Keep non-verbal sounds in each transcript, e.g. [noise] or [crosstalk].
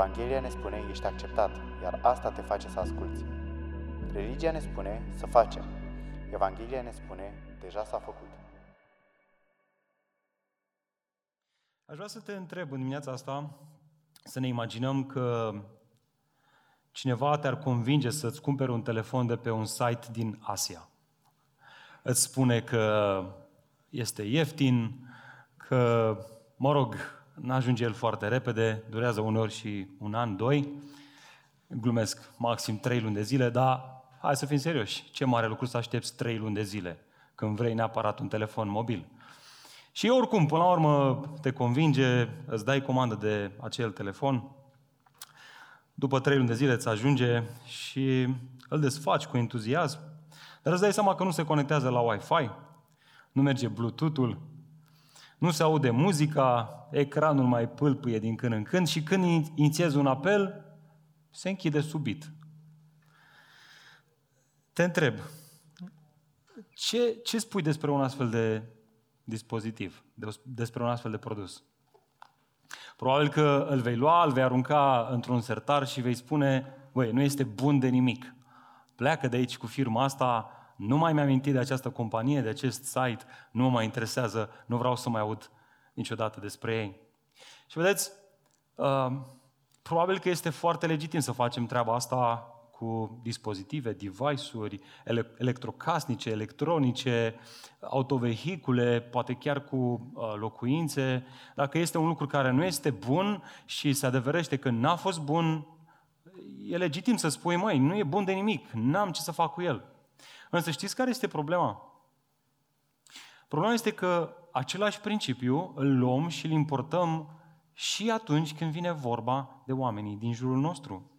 Evanghelia ne spune, ești acceptat, iar asta te face să asculți. Religia ne spune să facem. Evanghelia ne spune, deja s-a făcut. Aș vrea să te întreb în dimineața asta, să ne imaginăm că cineva te-ar convinge să-ți cumperi un telefon de pe un site din Asia. Îți spune că este ieftin, că, mă rog, nu ajunge el foarte repede, durează uneori și un an, doi, glumesc, maxim trei luni de zile, dar hai să fim serioși, ce mare lucru să aștepți trei luni de zile când vrei neapărat un telefon mobil. Și oricum, până la urmă, te convinge, îți dai comandă de acel telefon, după trei luni de zile îți ajunge și îl desfaci cu entuziasm, dar îți dai seama că nu se conectează la Wi-Fi, nu merge Bluetooth-ul, nu se aude muzica, ecranul mai pâlpâie din când în când și când inițiezi un apel, se închide subit. Te întreb, ce, ce spui despre un astfel de dispozitiv, despre un astfel de produs? Probabil că îl vei lua, îl vei arunca într-un sertar și vei spune, băi, nu este bun de nimic. Pleacă de aici cu firma asta, nu mai mi-am amintit de această companie, de acest site, nu mă mai interesează, nu vreau să mai aud niciodată despre ei. Și vedeți, uh, probabil că este foarte legitim să facem treaba asta cu dispozitive, device-uri electrocasnice, electronice, autovehicule, poate chiar cu uh, locuințe. Dacă este un lucru care nu este bun și se adeverește că n-a fost bun, e legitim să spui, măi, nu e bun de nimic, n-am ce să fac cu el. Însă știți care este problema? Problema este că același principiu îl luăm și îl importăm și atunci când vine vorba de oamenii din jurul nostru.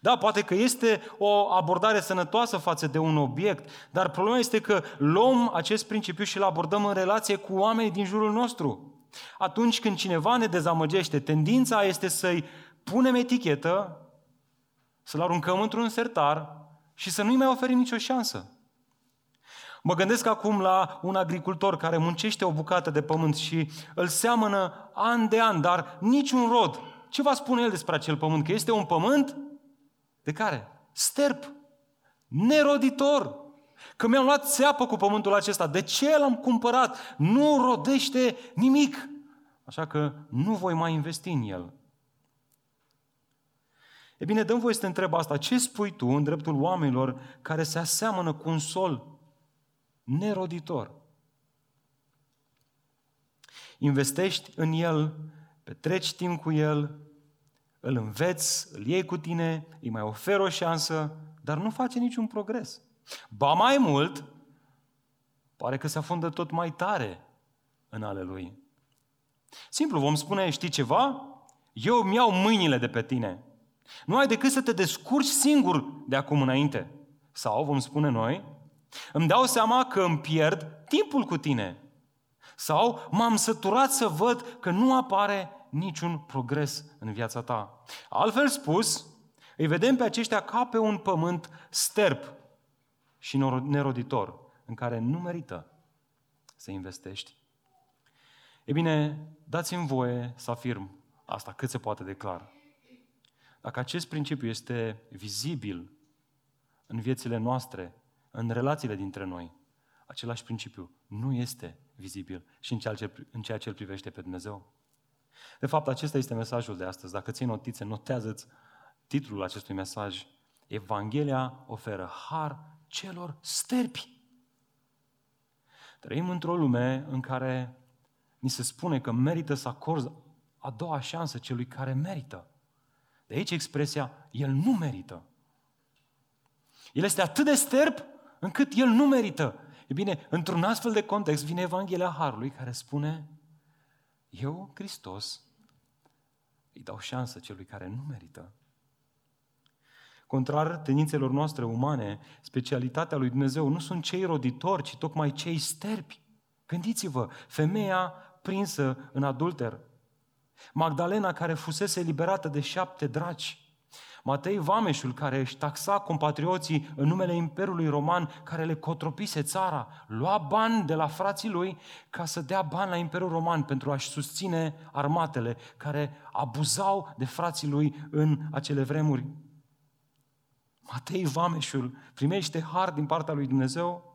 Da, poate că este o abordare sănătoasă față de un obiect, dar problema este că luăm acest principiu și îl abordăm în relație cu oamenii din jurul nostru. Atunci când cineva ne dezamăgește, tendința este să-i punem etichetă, să-l aruncăm într-un sertar și să nu-i mai oferim nicio șansă. Mă gândesc acum la un agricultor care muncește o bucată de pământ și îl seamănă an de an, dar niciun rod. Ce va spune el despre acel pământ? Că este un pământ de care? Sterp, neroditor. Că mi-am luat țeapă cu pământul acesta. De ce l-am cumpărat? Nu rodește nimic. Așa că nu voi mai investi în el. E bine, dăm voie să te întreb asta. Ce spui tu în dreptul oamenilor care se aseamănă cu un sol neroditor? Investești în el, petreci timp cu el, îl înveți, îl iei cu tine, îi mai oferi o șansă, dar nu face niciun progres. Ba mai mult, pare că se afundă tot mai tare în ale lui. Simplu, vom spune, știi ceva? Eu îmi iau mâinile de pe tine. Nu ai decât să te descurci singur de acum înainte. Sau, vom spune noi, îmi dau seama că îmi pierd timpul cu tine. Sau m-am săturat să văd că nu apare niciun progres în viața ta. Altfel spus, îi vedem pe aceștia ca pe un pământ sterp și neroditor, în care nu merită să investești. E bine, dați-mi voie să afirm asta cât se poate de clar. Dacă acest principiu este vizibil în viețile noastre, în relațiile dintre noi, același principiu nu este vizibil și în ceea ce, în ceea ce îl privește pe Dumnezeu. De fapt, acesta este mesajul de astăzi. Dacă ții notițe, notează-ți titlul acestui mesaj. Evanghelia oferă har celor sterpi. Trăim într-o lume în care ni se spune că merită să acorzi a doua șansă celui care merită. De aici expresia, el nu merită. El este atât de sterp încât el nu merită. E bine, într-un astfel de context vine Evanghelia Harului care spune, eu, Hristos, îi dau șansă celui care nu merită. Contrar tendințelor noastre umane, specialitatea lui Dumnezeu nu sunt cei roditori, ci tocmai cei sterpi. Gândiți-vă, femeia prinsă în adulter, Magdalena care fusese liberată de șapte draci, Matei Vameșul, care își taxa compatrioții în numele Imperiului Roman, care le cotropise țara, lua bani de la frații lui ca să dea bani la Imperiul Roman pentru a-și susține armatele care abuzau de frații lui în acele vremuri. Matei Vameșul primește har din partea lui Dumnezeu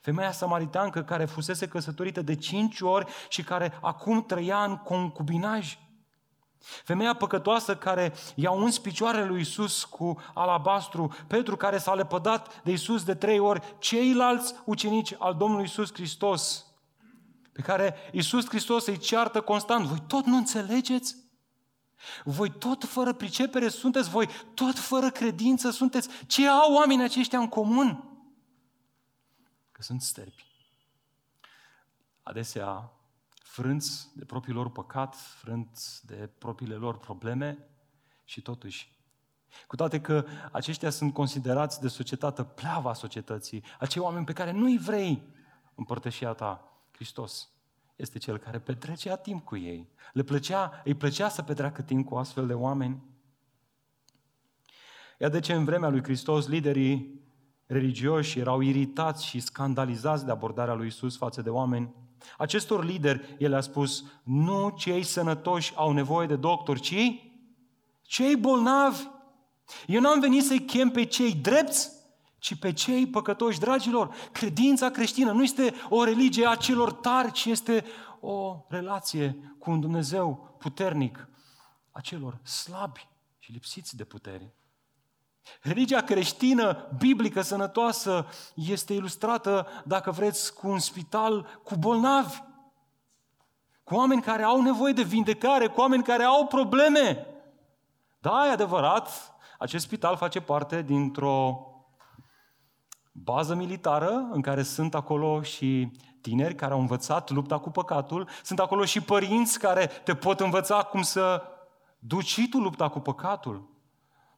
Femeia samaritancă care fusese căsătorită de cinci ori și care acum trăia în concubinaj. Femeia păcătoasă care i-a uns picioarele lui Isus cu alabastru, Petru care s-a lepădat de Isus de trei ori, ceilalți ucenici al Domnului Isus Hristos, pe care Isus Hristos îi ceartă constant. Voi tot nu înțelegeți? Voi tot fără pricepere sunteți? Voi tot fără credință sunteți? Ce au oamenii aceștia în comun? Că sunt sterpi. Adesea frânți de propriul lor păcat, frânți de propriile lor probleme și totuși cu toate că aceștia sunt considerați de societate pleava societății, acei oameni pe care nu-i vrei împărtășia ta, Hristos este cel care petrecea timp cu ei. Le plăcea, îi plăcea să petreacă timp cu astfel de oameni. Iar de ce în vremea lui Hristos liderii religioși erau iritați și scandalizați de abordarea lui Isus față de oameni Acestor lideri, el a spus, nu cei sănătoși au nevoie de doctor, ci cei bolnavi. Eu n-am venit să-i chem pe cei drepți, ci pe cei păcătoși. Dragilor, credința creștină nu este o religie a celor tari, ci este o relație cu un Dumnezeu puternic a celor slabi și lipsiți de putere. Religia creștină, biblică, sănătoasă, este ilustrată, dacă vreți, cu un spital cu bolnavi, cu oameni care au nevoie de vindecare, cu oameni care au probleme. Da, e adevărat, acest spital face parte dintr-o bază militară în care sunt acolo și tineri care au învățat lupta cu păcatul, sunt acolo și părinți care te pot învăța cum să duci și tu lupta cu păcatul.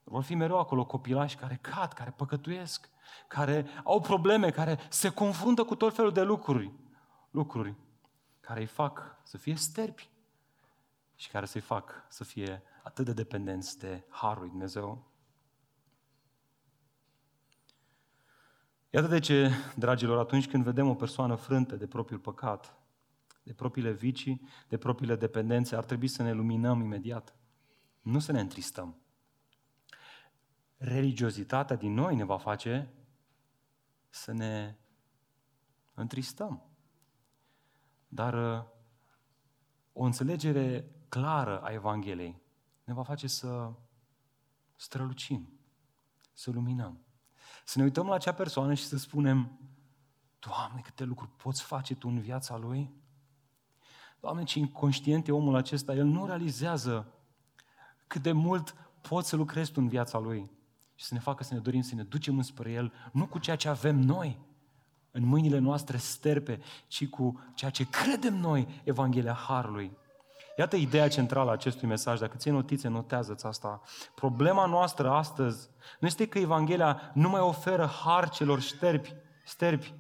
Vor fi mereu acolo copilași care cad, care păcătuiesc, care au probleme, care se confruntă cu tot felul de lucruri, lucruri care îi fac să fie sterpi și care să-i fac să fie atât de dependenți de Harul lui Dumnezeu. Iată de ce, dragilor, atunci când vedem o persoană frântă de propriul păcat, de propriile vicii, de propriile dependențe, ar trebui să ne luminăm imediat. Nu să ne întristăm religiozitatea din noi ne va face să ne întristăm. Dar uh, o înțelegere clară a Evangheliei ne va face să strălucim, să luminăm. Să ne uităm la acea persoană și să spunem, Doamne, câte lucruri poți face Tu în viața Lui? Doamne, ce inconștient e omul acesta, el nu realizează cât de mult poți să lucrezi Tu în viața Lui și să ne facă să ne dorim să ne ducem înspre El, nu cu ceea ce avem noi în mâinile noastre sterpe, ci cu ceea ce credem noi, Evanghelia Harului. Iată ideea centrală a acestui mesaj. Dacă ții notițe, notează-ți asta. Problema noastră astăzi nu este că Evanghelia nu mai oferă har celor șterpi, sterpi,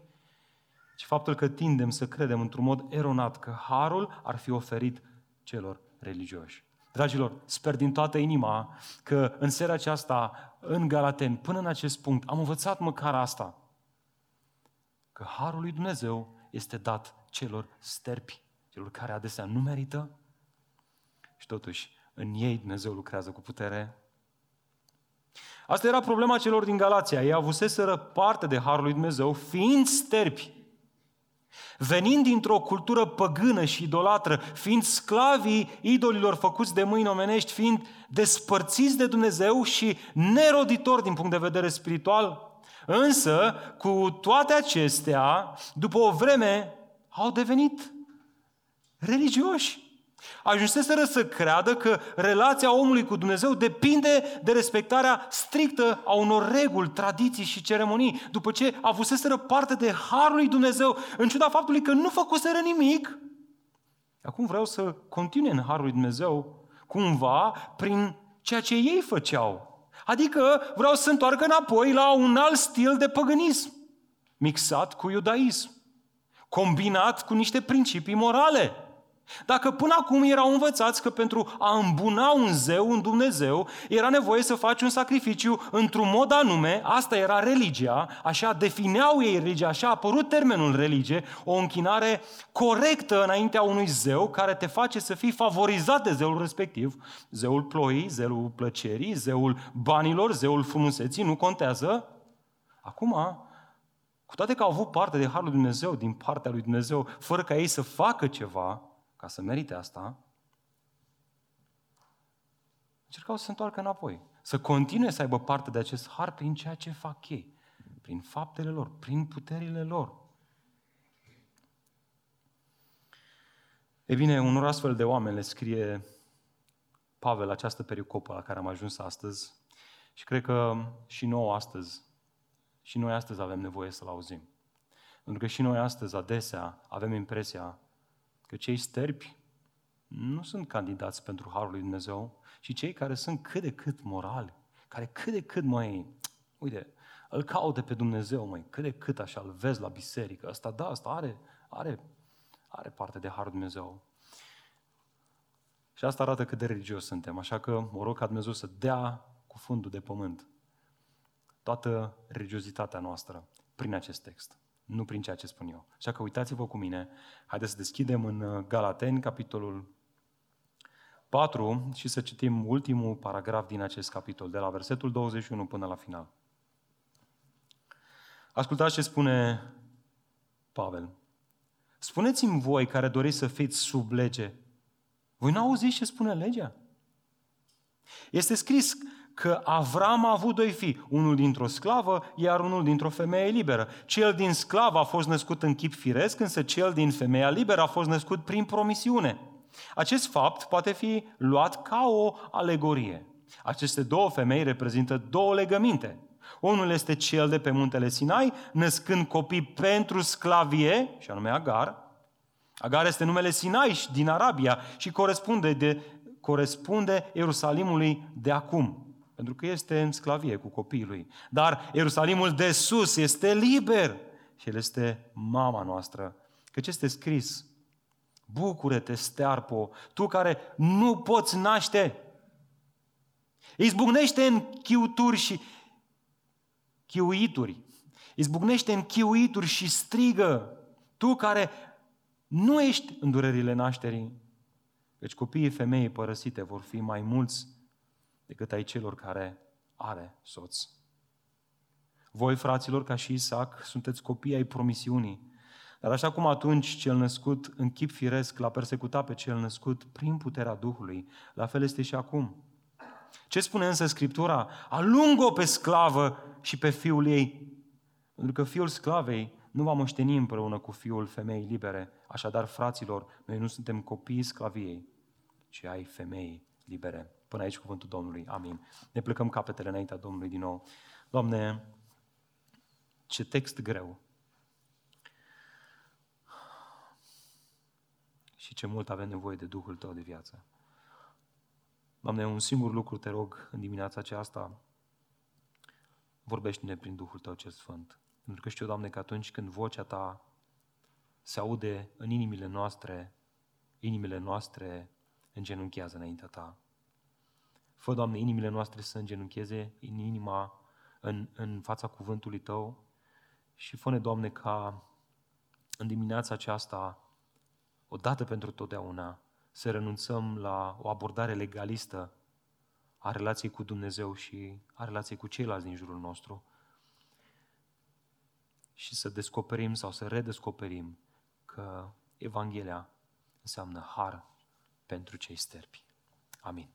ci faptul că tindem să credem într-un mod eronat că harul ar fi oferit celor religioși. Dragilor, sper din toată inima că în seara aceasta, în Galaten, până în acest punct, am învățat măcar asta. Că Harul lui Dumnezeu este dat celor sterpi, celor care adesea nu merită și totuși în ei Dumnezeu lucrează cu putere. Asta era problema celor din Galația. Ei avuseseră parte de Harul lui Dumnezeu, fiind sterpi, Venind dintr-o cultură păgână și idolatră, fiind sclavii idolilor făcuți de mâini omenești, fiind despărțiți de Dumnezeu și neroditori din punct de vedere spiritual, însă, cu toate acestea, după o vreme, au devenit religioși. Ajunseseră să creadă că relația omului cu Dumnezeu depinde de respectarea strictă a unor reguli, tradiții și ceremonii, după ce avuseseră parte de Harul lui Dumnezeu, în ciuda faptului că nu făcuseră nimic. Acum vreau să continue în Harul lui Dumnezeu, cumva, prin ceea ce ei făceau. Adică vreau să se întoarcă înapoi la un alt stil de păgânism, mixat cu iudaism, combinat cu niște principii morale. Dacă până acum erau învățați că pentru a îmbuna un zeu, un Dumnezeu, era nevoie să faci un sacrificiu într-un mod anume, asta era religia, așa defineau ei religia, așa a apărut termenul religie, o închinare corectă înaintea unui zeu care te face să fii favorizat de zeul respectiv, zeul ploii, zeul plăcerii, zeul banilor, zeul frumuseții, nu contează. Acum, cu toate că au avut parte de Harul Dumnezeu, din partea lui Dumnezeu, fără ca ei să facă ceva, ca să merite asta, încercau să se întoarcă înapoi, să continue să aibă parte de acest har prin ceea ce fac ei, prin faptele lor, prin puterile lor. E bine, unor astfel de oameni le scrie Pavel această pericopă la care am ajuns astăzi și cred că și nouă astăzi, și noi astăzi avem nevoie să-l auzim. Pentru că și noi astăzi adesea avem impresia că cei sterbi nu sunt candidați pentru Harul lui Dumnezeu, și cei care sunt cât de cât morali, care cât de cât mai, uite, îl caută pe Dumnezeu, mai cât de cât așa îl vezi la biserică. Asta, da, asta are, are, are parte de Harul Dumnezeu. Și asta arată cât de religios suntem. Așa că mă rog ca Dumnezeu să dea cu fundul de pământ toată religiozitatea noastră prin acest text nu prin ceea ce spun eu. Așa că uitați-vă cu mine, haideți să deschidem în uh, Galateni, capitolul 4 și să citim ultimul paragraf din acest capitol, de la versetul 21 până la final. Ascultați ce spune Pavel. Spuneți-mi voi care doriți să fiți sub lege. Voi nu auziți ce spune legea? Este scris că Avram a avut doi fii, unul dintr-o sclavă, iar unul dintr-o femeie liberă. Cel din sclavă a fost născut în chip firesc, însă cel din femeia liberă a fost născut prin promisiune. Acest fapt poate fi luat ca o alegorie. Aceste două femei reprezintă două legăminte. Unul este cel de pe muntele Sinai, născând copii pentru sclavie, și anume Agar. Agar este numele Sinai din Arabia și corespunde, de, corespunde Ierusalimului de acum pentru că este în sclavie cu copiii lui. Dar Ierusalimul de sus este liber și El este mama noastră. Căci este scris, bucură-te, stearpo, tu care nu poți naște. Izbucnește în chiuturi și chiuituri. Izbucnește în chiuituri și strigă, tu care nu ești în durerile nașterii. Căci copiii femeii părăsite vor fi mai mulți decât ai celor care are soț. Voi, fraților, ca și Isaac, sunteți copii ai promisiunii. Dar așa cum atunci cel născut în chip firesc l-a persecutat pe cel născut prin puterea Duhului, la fel este și acum. Ce spune însă Scriptura? Alungă-o pe sclavă și pe fiul ei. Pentru că fiul sclavei nu va moșteni împreună cu fiul femeii libere. Așadar, fraților, noi nu suntem copiii sclaviei, ci ai femeii libere. Până aici cuvântul Domnului. Amin. Ne plecăm capetele înaintea Domnului din nou. Doamne, ce text greu. Și ce mult avem nevoie de Duhul Tău de viață. Doamne, un singur lucru te rog în dimineața aceasta, vorbește-ne prin Duhul Tău cel Sfânt. Pentru că știu, Doamne, că atunci când vocea Ta se aude în inimile noastre, inimile noastre îngenunchează înaintea Ta. Fă, Doamne, inimile noastre să îngenuncheze în inima, în, în fața cuvântului Tău și fă Doamne, ca în dimineața aceasta, odată pentru totdeauna, să renunțăm la o abordare legalistă a relației cu Dumnezeu și a relației cu ceilalți din jurul nostru și să descoperim sau să redescoperim că Evanghelia înseamnă har pentru cei sterpi. Amin.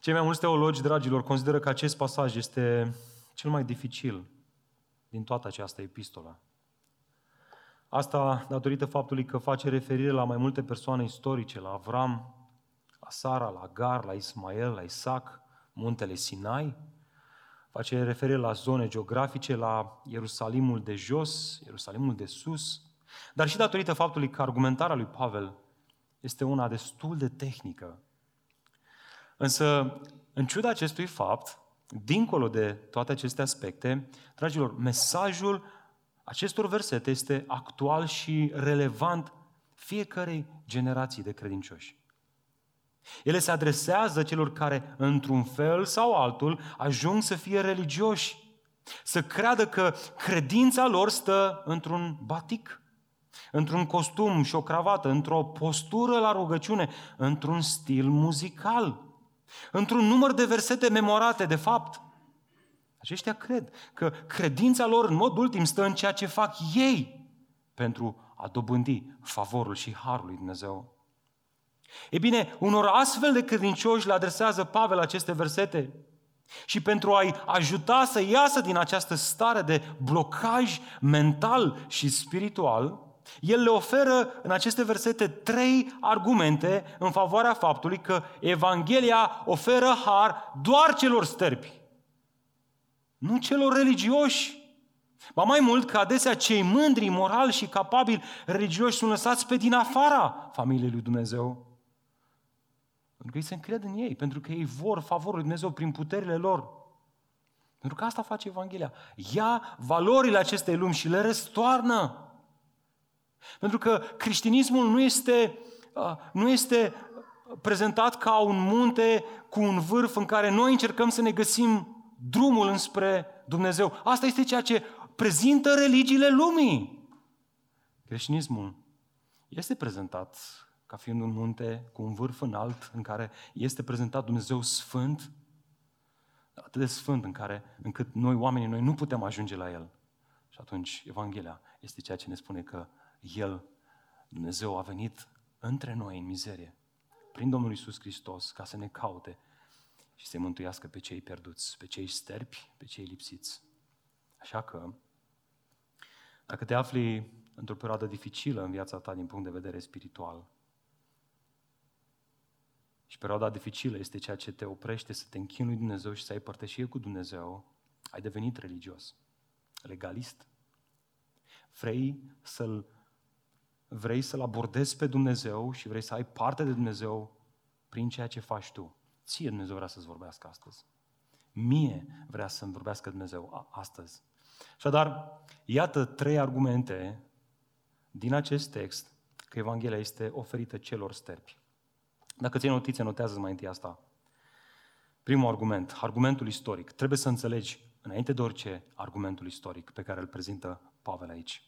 Cei mai mulți teologi, dragilor, consideră că acest pasaj este cel mai dificil din toată această epistolă. Asta datorită faptului că face referire la mai multe persoane istorice, la Avram, la Sara, la Gar, la Ismael, la Isaac, muntele Sinai, face referire la zone geografice, la Ierusalimul de jos, Ierusalimul de sus, dar și datorită faptului că argumentarea lui Pavel este una destul de tehnică, Însă, în ciuda acestui fapt, dincolo de toate aceste aspecte, dragilor, mesajul acestor versete este actual și relevant fiecarei generații de credincioși. Ele se adresează celor care, într-un fel sau altul, ajung să fie religioși, să creadă că credința lor stă într-un batic, într-un costum și o cravată, într-o postură la rugăciune, într-un stil muzical, într-un număr de versete memorate, de fapt. Aceștia cred că credința lor, în mod ultim, stă în ceea ce fac ei pentru a dobândi favorul și harul lui Dumnezeu. E bine, unor astfel de credincioși le adresează Pavel aceste versete și pentru a-i ajuta să iasă din această stare de blocaj mental și spiritual, el le oferă în aceste versete trei argumente în favoarea faptului că Evanghelia oferă har doar celor stărpi, nu celor religioși. Ba mai mult că adesea cei mândri, morali și capabili religioși sunt lăsați pe din afara familiei lui Dumnezeu. Pentru că ei se încred în ei, pentru că ei vor favorul lui Dumnezeu prin puterile lor. Pentru că asta face Evanghelia. Ia valorile acestei lumi și le răstoarnă. Pentru că creștinismul nu este, nu este prezentat ca un munte cu un vârf în care noi încercăm să ne găsim drumul înspre Dumnezeu. Asta este ceea ce prezintă religiile lumii. Creștinismul este prezentat ca fiind un munte cu un vârf înalt în care este prezentat Dumnezeu sfânt, atât de sfânt în care, încât noi, oamenii, noi nu putem ajunge la El. Și atunci Evanghelia este ceea ce ne spune că El, Dumnezeu, a venit între noi în mizerie, prin Domnul Isus Hristos, ca să ne caute și să mântuiască pe cei pierduți, pe cei sterpi, pe cei lipsiți. Așa că, dacă te afli într-o perioadă dificilă în viața ta din punct de vedere spiritual, și perioada dificilă este ceea ce te oprește să te închinui Dumnezeu și să ai părtășie cu Dumnezeu, ai devenit religios, legalist. Vrei să-l vrei să-L abordezi pe Dumnezeu și vrei să ai parte de Dumnezeu prin ceea ce faci tu. Ție Dumnezeu vrea să-ți vorbească astăzi. Mie vrea să-mi vorbească Dumnezeu astăzi. Așadar, iată trei argumente din acest text că Evanghelia este oferită celor sterpi. Dacă ții notițe, notează mai întâi asta. Primul argument, argumentul istoric. Trebuie să înțelegi, înainte de orice, argumentul istoric pe care îl prezintă Pavel aici.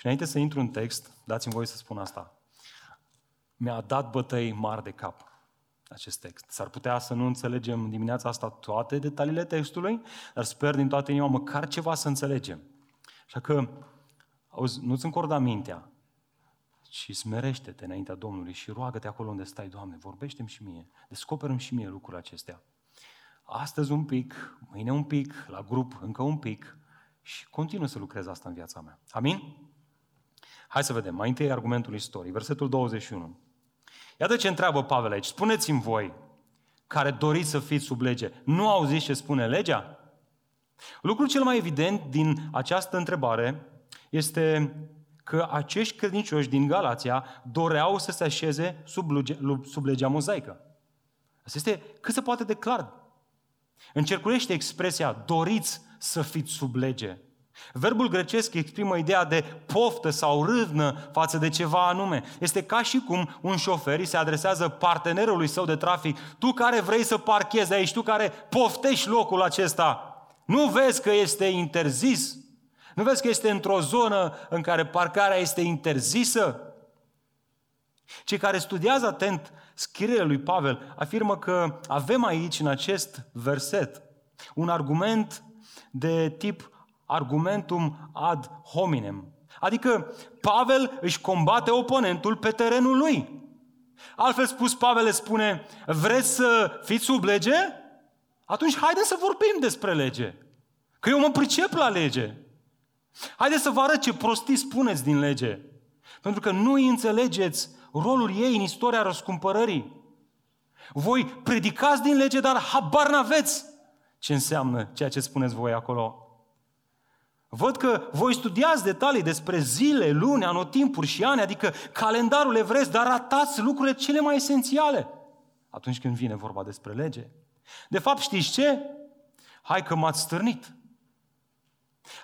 Și înainte să intru în text, dați-mi voie să spun asta. Mi-a dat bătăi mari de cap acest text. S-ar putea să nu înțelegem dimineața asta toate detaliile textului, dar sper din toată inima măcar ceva să înțelegem. Așa că, auzi, nu-ți încorda mintea, ci smerește-te înaintea Domnului și roagă-te acolo unde stai, Doamne, vorbește-mi și mie, descoperă și mie lucrurile acestea. Astăzi un pic, mâine un pic, la grup încă un pic și continuă să lucrez asta în viața mea. Amin? Hai să vedem. Mai întâi argumentul istoriei, versetul 21. Iată ce întreabă Pavel aici. Spuneți-mi voi, care doriți să fiți sub lege, nu auziți ce spune legea? Lucrul cel mai evident din această întrebare este că acești credincioși din Galația doreau să se așeze sub, luge, sub legea mozaică. Asta este cât se poate de clar. Încercuiește expresia doriți să fiți sub lege. Verbul grecesc exprimă ideea de poftă sau râvnă față de ceva anume. Este ca și cum un șofer se adresează partenerului său de trafic, tu care vrei să parchezi aici, tu care poftești locul acesta, nu vezi că este interzis? Nu vezi că este într-o zonă în care parcarea este interzisă? Cei care studiază atent scrierile lui Pavel afirmă că avem aici, în acest verset, un argument de tip argumentum ad hominem. Adică Pavel își combate oponentul pe terenul lui. Altfel spus, Pavel le spune, vreți să fiți sub lege? Atunci haideți să vorbim despre lege. Că eu mă pricep la lege. Haideți să vă arăt ce prostii spuneți din lege. Pentru că nu îi înțelegeți rolul ei în istoria răscumpărării. Voi predicați din lege, dar habar n-aveți ce înseamnă ceea ce spuneți voi acolo. Văd că voi studiați detalii despre zile, luni, anotimpuri și ani, adică calendarul evresc, dar ratați lucrurile cele mai esențiale atunci când vine vorba despre lege. De fapt, știți ce? Hai că m-ați stârnit.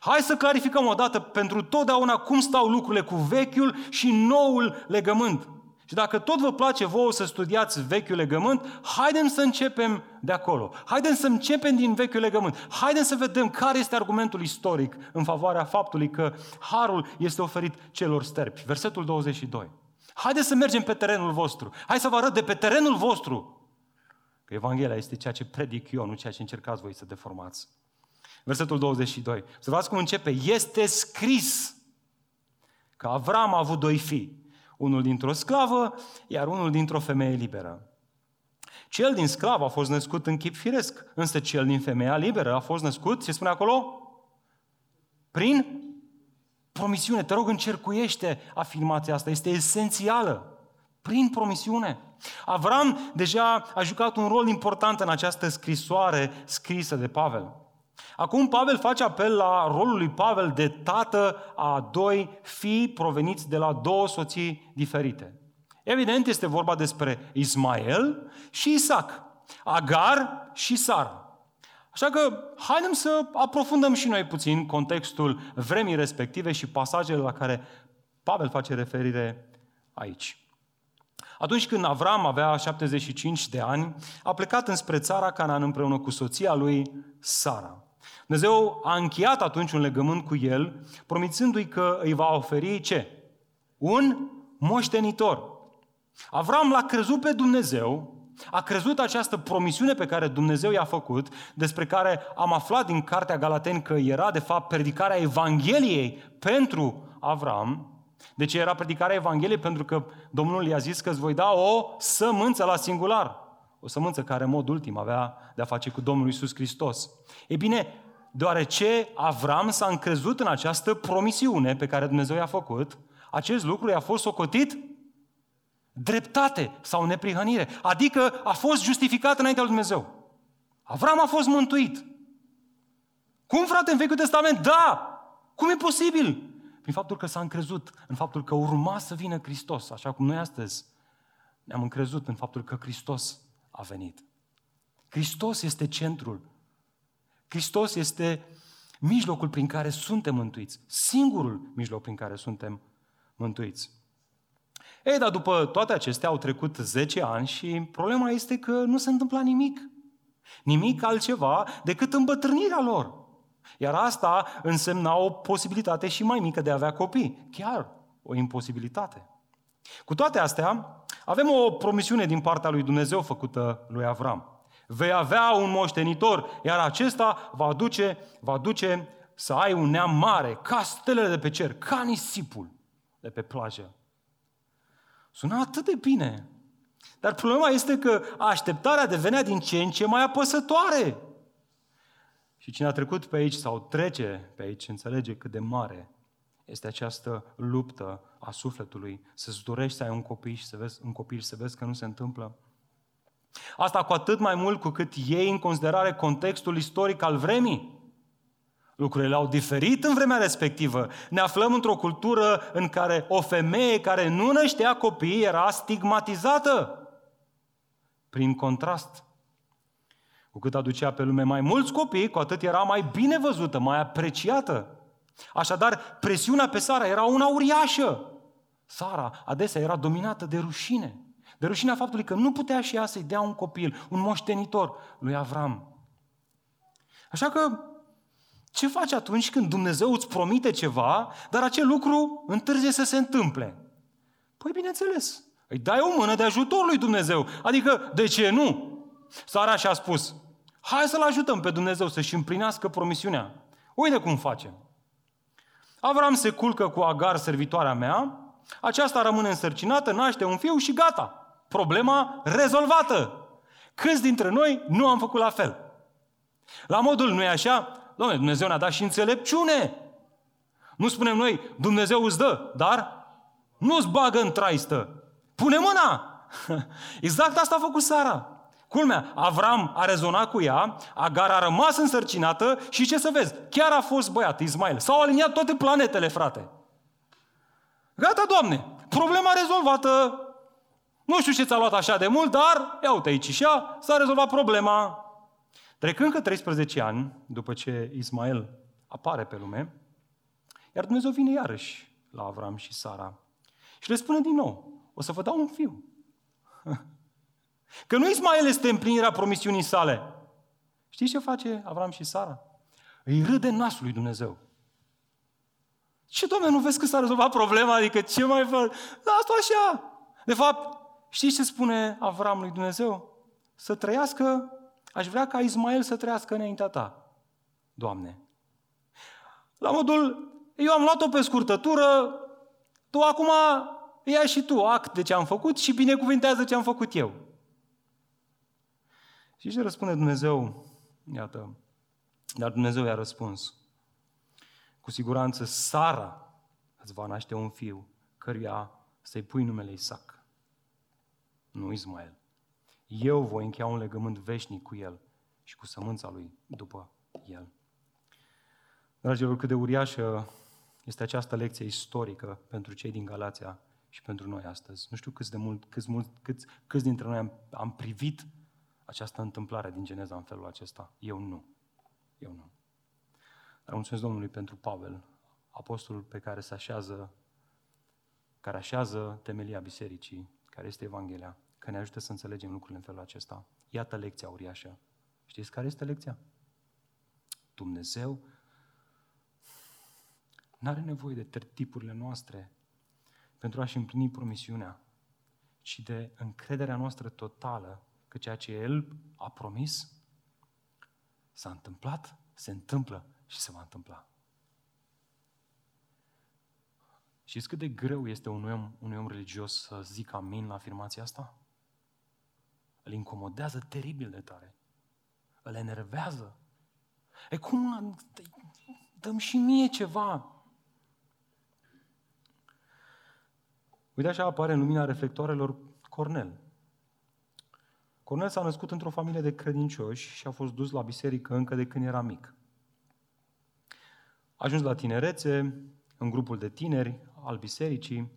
Hai să clarificăm o dată pentru totdeauna cum stau lucrurile cu vechiul și noul legământ. Și dacă tot vă place vouă să studiați vechiul legământ, haidem să începem de acolo. Haidem să începem din vechiul legământ. Haidem să vedem care este argumentul istoric în favoarea faptului că harul este oferit celor sterpi. Versetul 22. Haideți să mergem pe terenul vostru. Hai să vă arăt de pe terenul vostru. Că Evanghelia este ceea ce predic eu, nu ceea ce încercați voi să deformați. Versetul 22. Să vedem cum începe. Este scris că Avram a avut doi fii. Unul dintr-o sclavă, iar unul dintr-o femeie liberă. Cel din sclav a fost născut în chip firesc, însă cel din femeia liberă a fost născut, ce spune acolo? Prin promisiune. Te rog, încercuiește afirmația asta, este esențială. Prin promisiune. Avram deja a jucat un rol important în această scrisoare scrisă de Pavel. Acum Pavel face apel la rolul lui Pavel de tată a doi fii proveniți de la două soții diferite. Evident, este vorba despre Ismael și Isaac, Agar și Sara. Așa că haidem să aprofundăm și noi puțin contextul vremii respective și pasajele la care Pavel face referire aici. Atunci când Avram avea 75 de ani, a plecat înspre țara Canaan împreună cu soția lui Sara. Dumnezeu a încheiat atunci un legământ cu el, promițându-i că îi va oferi ce? Un moștenitor. Avram l-a crezut pe Dumnezeu, a crezut această promisiune pe care Dumnezeu i-a făcut, despre care am aflat din Cartea Galateni că era de fapt predicarea Evangheliei pentru Avram. De ce era predicarea Evangheliei? Pentru că Domnul i-a zis că îți voi da o sămânță la singular. O sămânță care în mod ultim avea de-a face cu Domnul Isus Hristos. E bine, deoarece Avram s-a încrezut în această promisiune pe care Dumnezeu i-a făcut, acest lucru i-a fost socotit dreptate sau neprihănire. Adică a fost justificat înaintea lui Dumnezeu. Avram a fost mântuit. Cum, frate, în Vechiul Testament? Da! Cum e posibil? Prin faptul că s-a încrezut în faptul că urma să vină Hristos, așa cum noi astăzi ne-am încrezut în faptul că Hristos a venit. Hristos este centrul. Hristos este mijlocul prin care suntem mântuiți. Singurul mijloc prin care suntem mântuiți. Ei, dar după toate acestea au trecut 10 ani și problema este că nu se întâmpla nimic. Nimic altceva decât îmbătrânirea lor. Iar asta însemna o posibilitate și mai mică de a avea copii. Chiar o imposibilitate. Cu toate astea, avem o promisiune din partea lui Dumnezeu făcută lui Avram. Vei avea un moștenitor, iar acesta va duce, va duce să ai un neam mare, ca stelele de pe cer, ca nisipul de pe plajă. Sună atât de bine. Dar problema este că așteptarea devenea din ce în ce mai apăsătoare. Și cine a trecut pe aici sau trece pe aici înțelege cât de mare este această luptă a sufletului, să-ți dorești să ai un copil și să vezi, un copil și să vezi că nu se întâmplă. Asta cu atât mai mult cu cât iei în considerare contextul istoric al vremii. Lucrurile au diferit în vremea respectivă. Ne aflăm într-o cultură în care o femeie care nu năștea copii era stigmatizată. Prin contrast, cu cât aducea pe lume mai mulți copii, cu atât era mai bine văzută, mai apreciată. Așadar, presiunea pe Sara era una uriașă. Sara adesea era dominată de rușine. De rușinea faptului că nu putea și ea să-i dea un copil, un moștenitor lui Avram. Așa că, ce faci atunci când Dumnezeu îți promite ceva, dar acel lucru întârzie să se întâmple? Păi bineînțeles, îi dai o mână de ajutor lui Dumnezeu. Adică, de ce nu? Sara și-a spus, hai să-L ajutăm pe Dumnezeu să-și împlinească promisiunea. Uite cum facem. Avram se culcă cu Agar, servitoarea mea, aceasta rămâne însărcinată, naște un fiu și gata. Problema rezolvată. Câți dintre noi nu am făcut la fel? La modul, nu e așa? Doamne, Dumnezeu ne-a dat și înțelepciune. Nu spunem noi, Dumnezeu îți dă, dar nu-ți bagă în traistă. Pune mâna! [laughs] Exact asta a făcut Sara. Culmea, Avram a rezonat cu ea, Agar a rămas însărcinată și ce să vezi, chiar a fost băiat, Ismail. S-au aliniat toate planetele, frate. Gata, Doamne, problema rezolvată. Nu știu ce ți-a luat așa de mult, dar ia uite aici și s-a rezolvat problema. Trecând că 13 ani, după ce Ismael apare pe lume, iar Dumnezeu vine iarăși la Avram și Sara și le spune din nou, o să vă dau un fiu. [laughs] Că nu Ismael este împlinirea promisiunii sale. Știți ce face Avram și Sara? Îi râde nasul lui Dumnezeu. Ce, Doamne, nu vezi că s-a rezolvat problema? Adică ce mai fă? Asta așa. De fapt, știți ce spune Avram lui Dumnezeu? Să trăiască, aș vrea ca Ismael să trăiască înaintea ta, Doamne. La modul, eu am luat-o pe scurtătură, tu acum ia și tu act de ce am făcut și binecuvintează ce am făcut eu. Și ce răspunde Dumnezeu? Iată, dar Dumnezeu i-a răspuns. Cu siguranță Sara îți va naște un fiu, căruia să-i pui numele Isaac. Nu Ismael. Eu voi încheia un legământ veșnic cu el și cu sămânța lui după el. Dragilor, cât de uriașă este această lecție istorică pentru cei din Galația și pentru noi astăzi. Nu știu câți, de mult, câți, mult, câți, câți dintre noi am, am privit această întâmplare din Geneza în felul acesta. Eu nu. Eu nu. Dar mulțumesc Domnului pentru Pavel, apostolul pe care se așează, care așează temelia bisericii, care este Evanghelia, că ne ajută să înțelegem lucrurile în felul acesta. Iată lecția uriașă. Știți care este lecția? Dumnezeu nu are nevoie de tertipurile noastre pentru a-și împlini promisiunea, ci de încrederea noastră totală că ceea ce El a promis s-a întâmplat, se întâmplă și se va întâmpla. Știți cât de greu este un om, un om religios să zică amin la afirmația asta? Îl incomodează teribil de tare. Îl enervează. E cum dăm și mie ceva. Uite așa apare în lumina reflectoarelor Cornel. Cornel s-a născut într-o familie de credincioși și a fost dus la biserică încă de când era mic. A ajuns la tinerețe, în grupul de tineri al bisericii,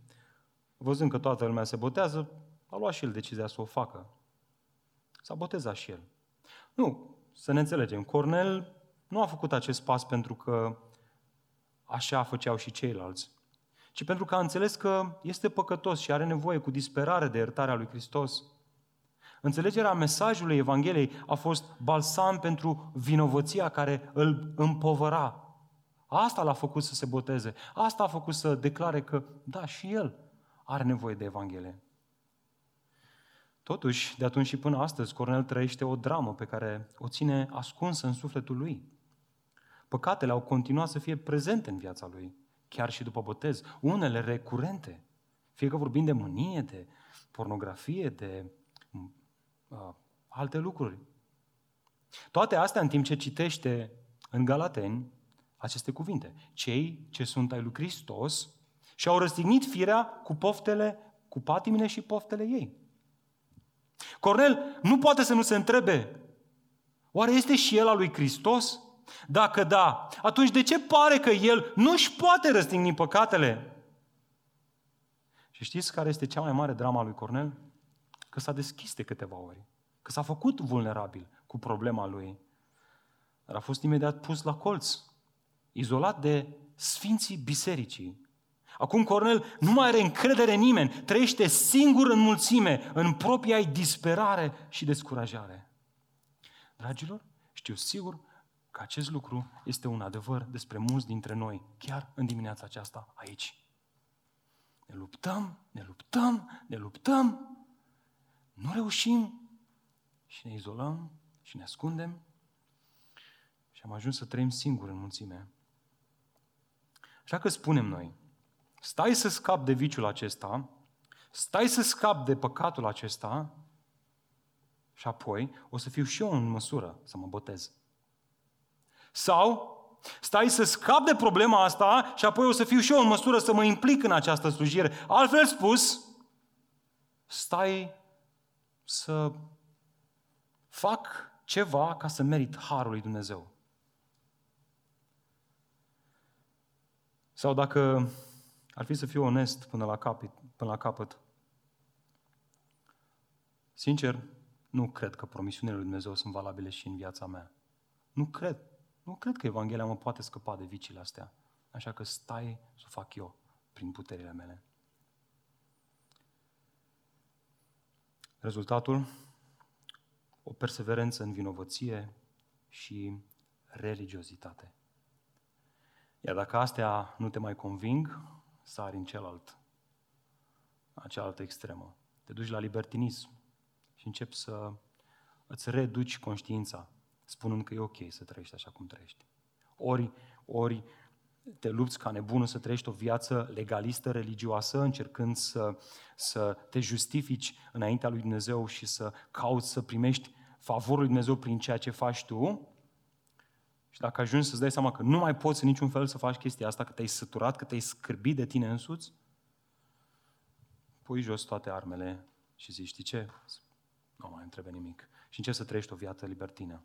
văzând că toată lumea se botează, a luat și el decizia să o facă. S-a botezat și el. Nu, să ne înțelegem, Cornel nu a făcut acest pas pentru că așa făceau și ceilalți, ci pentru că a înțeles că este păcătos și are nevoie cu disperare de iertarea lui Hristos. Înțelegerea mesajului Evangheliei a fost balsam pentru vinovăția care îl împovăra. Asta l-a făcut să se boteze. Asta a făcut să declare că, da, și el are nevoie de Evanghelie. Totuși, de atunci și până astăzi, Cornel trăiește o dramă pe care o ține ascunsă în sufletul lui. Păcatele au continuat să fie prezente în viața lui, chiar și după botez, unele recurente. Fie că vorbim de mânie, de pornografie, de uh, alte lucruri. Toate astea în timp ce citește în Galateni aceste cuvinte. Cei ce sunt ai lui Hristos și au răstignit firea cu poftele, cu patimile și poftele ei. Cornel nu poate să nu se întrebe, oare este și el al lui Hristos? Dacă da, atunci de ce pare că el nu își poate răstigni păcatele? Și știți care este cea mai mare drama lui Cornel? Că s-a deschis de câteva ori. Că s-a făcut vulnerabil cu problema lui. Dar a fost imediat pus la colț, izolat de sfinții bisericii. Acum Cornel nu mai are încredere în nimeni, trăiește singur în mulțime, în propria ei disperare și descurajare. Dragilor, știu sigur că acest lucru este un adevăr despre mulți dintre noi, chiar în dimineața aceasta aici. Ne luptăm, ne luptăm, ne luptăm, nu reușim și ne izolăm și ne ascundem și am ajuns să trăim singuri în mulțime. Așa că spunem noi, stai să scap de viciul acesta, stai să scap de păcatul acesta și apoi o să fiu și eu în măsură să mă botez. Sau stai să scap de problema asta și apoi o să fiu și eu în măsură să mă implic în această slujire. Altfel spus, stai să fac ceva ca să merit harul lui Dumnezeu. Sau dacă ar fi să fiu onest până la capăt, până la capăt, sincer, nu cred că promisiunile lui Dumnezeu sunt valabile și în viața mea. Nu cred. Nu cred că Evanghelia mă poate scăpa de vicile astea. Așa că stai să o fac eu prin puterile mele. Rezultatul? O perseverență în vinovăție și religiozitate. Iar dacă astea nu te mai conving, sari în celălalt, în cealaltă extremă. Te duci la libertinism și începi să îți reduci conștiința, spunând că e ok să trăiești așa cum trăiești. Ori, ori te lupți ca nebunul să trăiești o viață legalistă, religioasă, încercând să, să te justifici înaintea lui Dumnezeu și să cauți să primești favorul lui Dumnezeu prin ceea ce faci tu, și dacă ajungi să-ți dai seama că nu mai poți în niciun fel să faci chestia asta, că te-ai săturat, că te-ai scârbit de tine însuți, pui jos toate armele și zici, știi ce? Nu mai întrebe nimic. Și începi să trăiești o viață libertină.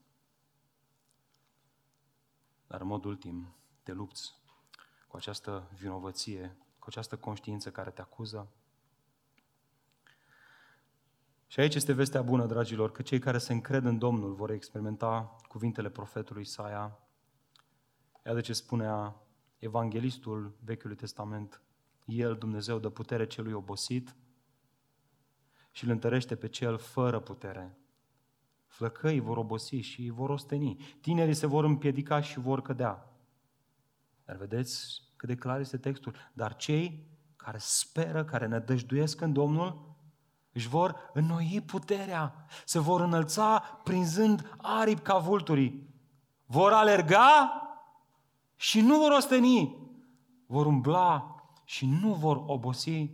Dar în mod ultim, te lupți cu această vinovăție, cu această conștiință care te acuză. Și aici este vestea bună, dragilor, că cei care se încred în Domnul vor experimenta cuvintele profetului Isaia. Iată ce spunea evanghelistul Vechiului Testament. El, Dumnezeu, dă putere celui obosit și îl întărește pe cel fără putere. Flăcăii vor obosi și vor osteni. Tinerii se vor împiedica și vor cădea. Dar vedeți cât de clar este textul. Dar cei care speră, care ne dăjduiesc în Domnul, își vor înnoi puterea, se vor înălța prinzând aripi ca vulturii. Vor alerga și nu vor osteni. Vor umbla și nu vor obosi.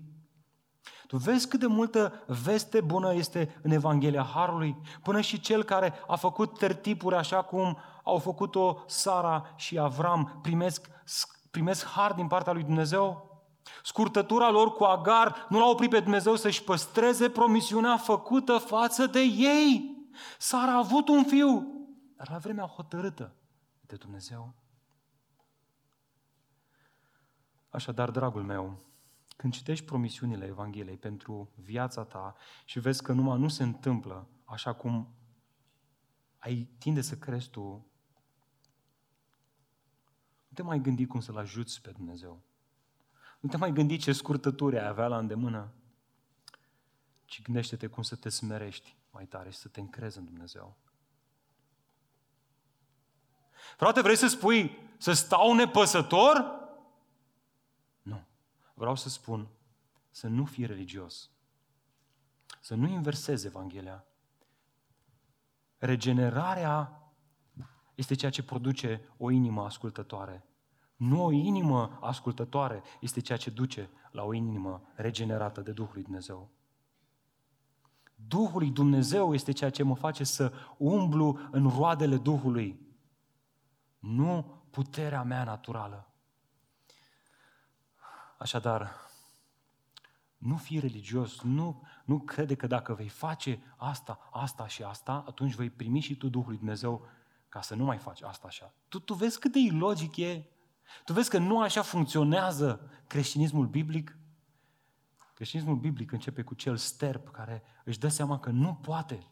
Tu vezi cât de multă veste bună este în Evanghelia Harului? Până și cel care a făcut tertipuri așa cum au făcut-o Sara și Avram primesc, primesc har din partea lui Dumnezeu? Scurtătura lor cu Agar nu l-a oprit pe Dumnezeu să-și păstreze promisiunea făcută față de ei. Sara a avut un fiu, dar la vremea hotărâtă de Dumnezeu. Așadar, dragul meu, când citești promisiunile Evangheliei pentru viața ta și vezi că numai nu se întâmplă așa cum ai tinde să crezi tu, nu te mai gândi cum să-L ajuți pe Dumnezeu. Nu te mai gândi ce scurtături ai avea la îndemână, ci gândește-te cum să te smerești mai tare și să te încrezi în Dumnezeu. Frate, vrei să spui să stau nepăsător? Nu. Vreau să spun să nu fii religios. Să nu inversezi Evanghelia. Regenerarea este ceea ce produce o inimă ascultătoare. Nu o inimă ascultătoare este ceea ce duce la o inimă regenerată de Duhul lui Dumnezeu. Duhul lui Dumnezeu este ceea ce mă face să umblu în roadele Duhului, nu puterea mea naturală. Așadar, nu fi religios, nu, nu crede că dacă vei face asta, asta și asta, atunci vei primi și tu Duhul lui Dumnezeu ca să nu mai faci asta așa. Tu, tu vezi cât de ilogic e tu vezi că nu așa funcționează creștinismul biblic? Creștinismul biblic începe cu cel sterp care își dă seama că nu poate,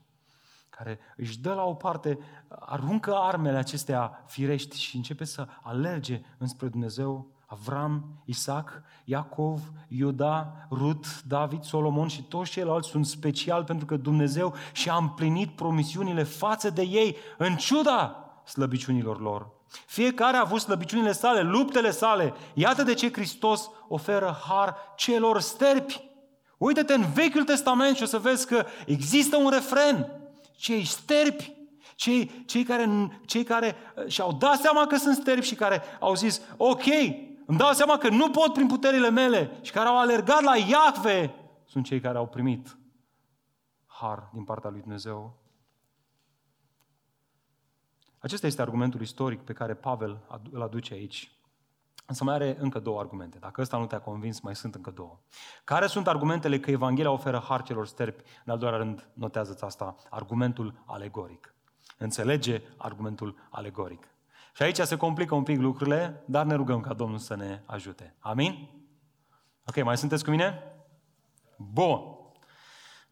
care își dă la o parte, aruncă armele acestea firești și începe să alerge înspre Dumnezeu. Avram, Isaac, Iacov, Iuda, Rut, David, Solomon și toți ceilalți sunt special pentru că Dumnezeu și-a împlinit promisiunile față de ei în ciuda slăbiciunilor lor. Fiecare a avut slăbiciunile sale, luptele sale. Iată de ce Hristos oferă har celor sterpi. Uită-te în Vechiul Testament și o să vezi că există un refren. Cei sterpi, cei, cei, care, cei care uh, și-au dat seama că sunt sterpi și care au zis, ok, îmi dau seama că nu pot prin puterile mele și care au alergat la Iacve, sunt cei care au primit har din partea lui Dumnezeu acesta este argumentul istoric pe care Pavel îl aduce aici. Însă mai are încă două argumente. Dacă ăsta nu te-a convins, mai sunt încă două. Care sunt argumentele că Evanghelia oferă har celor sterpi? În al doilea rând, notează-ți asta, argumentul alegoric. Înțelege argumentul alegoric. Și aici se complică un pic lucrurile, dar ne rugăm ca Domnul să ne ajute. Amin? Ok, mai sunteți cu mine? Bun.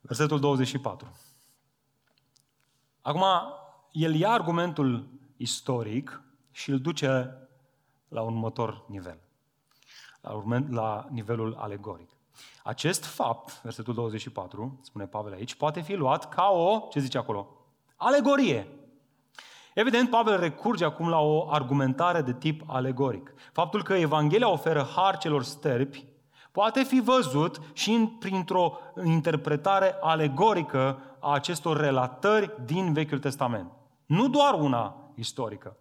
Versetul 24. Acum, el ia argumentul istoric și îl duce la următor nivel, la, urment, la nivelul alegoric. Acest fapt, versetul 24, spune Pavel aici, poate fi luat ca o, ce zice acolo? Alegorie. Evident, Pavel recurge acum la o argumentare de tip alegoric. Faptul că Evanghelia oferă har celor sterpi poate fi văzut și printr-o interpretare alegorică a acestor relatări din Vechiul Testament. Nu doar una istorică.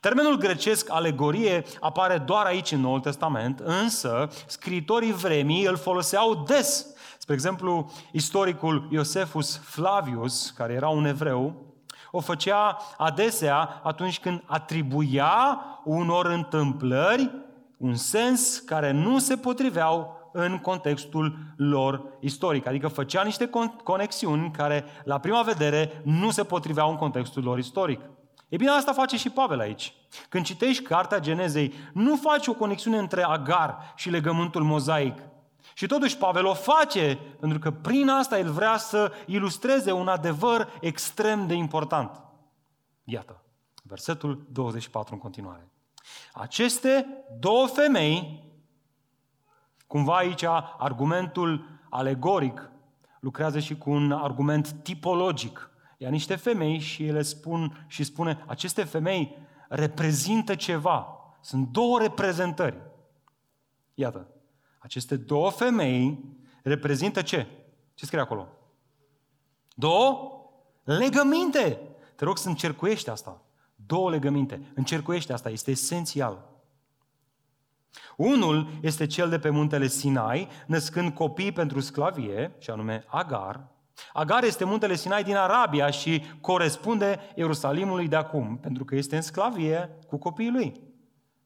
Termenul grecesc alegorie apare doar aici în Noul Testament, însă scriitorii vremii îl foloseau des. Spre exemplu, istoricul Iosefus Flavius, care era un evreu, o făcea adesea atunci când atribuia unor întâmplări un sens care nu se potriveau în contextul lor istoric. Adică făcea niște conexiuni care, la prima vedere, nu se potriveau în contextul lor istoric. E bine, asta face și Pavel aici. Când citești Cartea Genezei, nu faci o conexiune între Agar și legământul mozaic. Și totuși Pavel o face, pentru că prin asta el vrea să ilustreze un adevăr extrem de important. Iată, versetul 24 în continuare. Aceste două femei, cumva aici argumentul alegoric lucrează și cu un argument tipologic. Ia niște femei și ele spun și spune, aceste femei reprezintă ceva. Sunt două reprezentări. Iată, aceste două femei reprezintă ce? Ce scrie acolo? Două legăminte. Te rog să încercuiești asta. Două legăminte. Încercuiește asta, este esențial. Unul este cel de pe muntele Sinai, născând copii pentru sclavie, și anume Agar. Agar este muntele Sinai din Arabia și corespunde Ierusalimului de acum, pentru că este în sclavie cu copiii lui.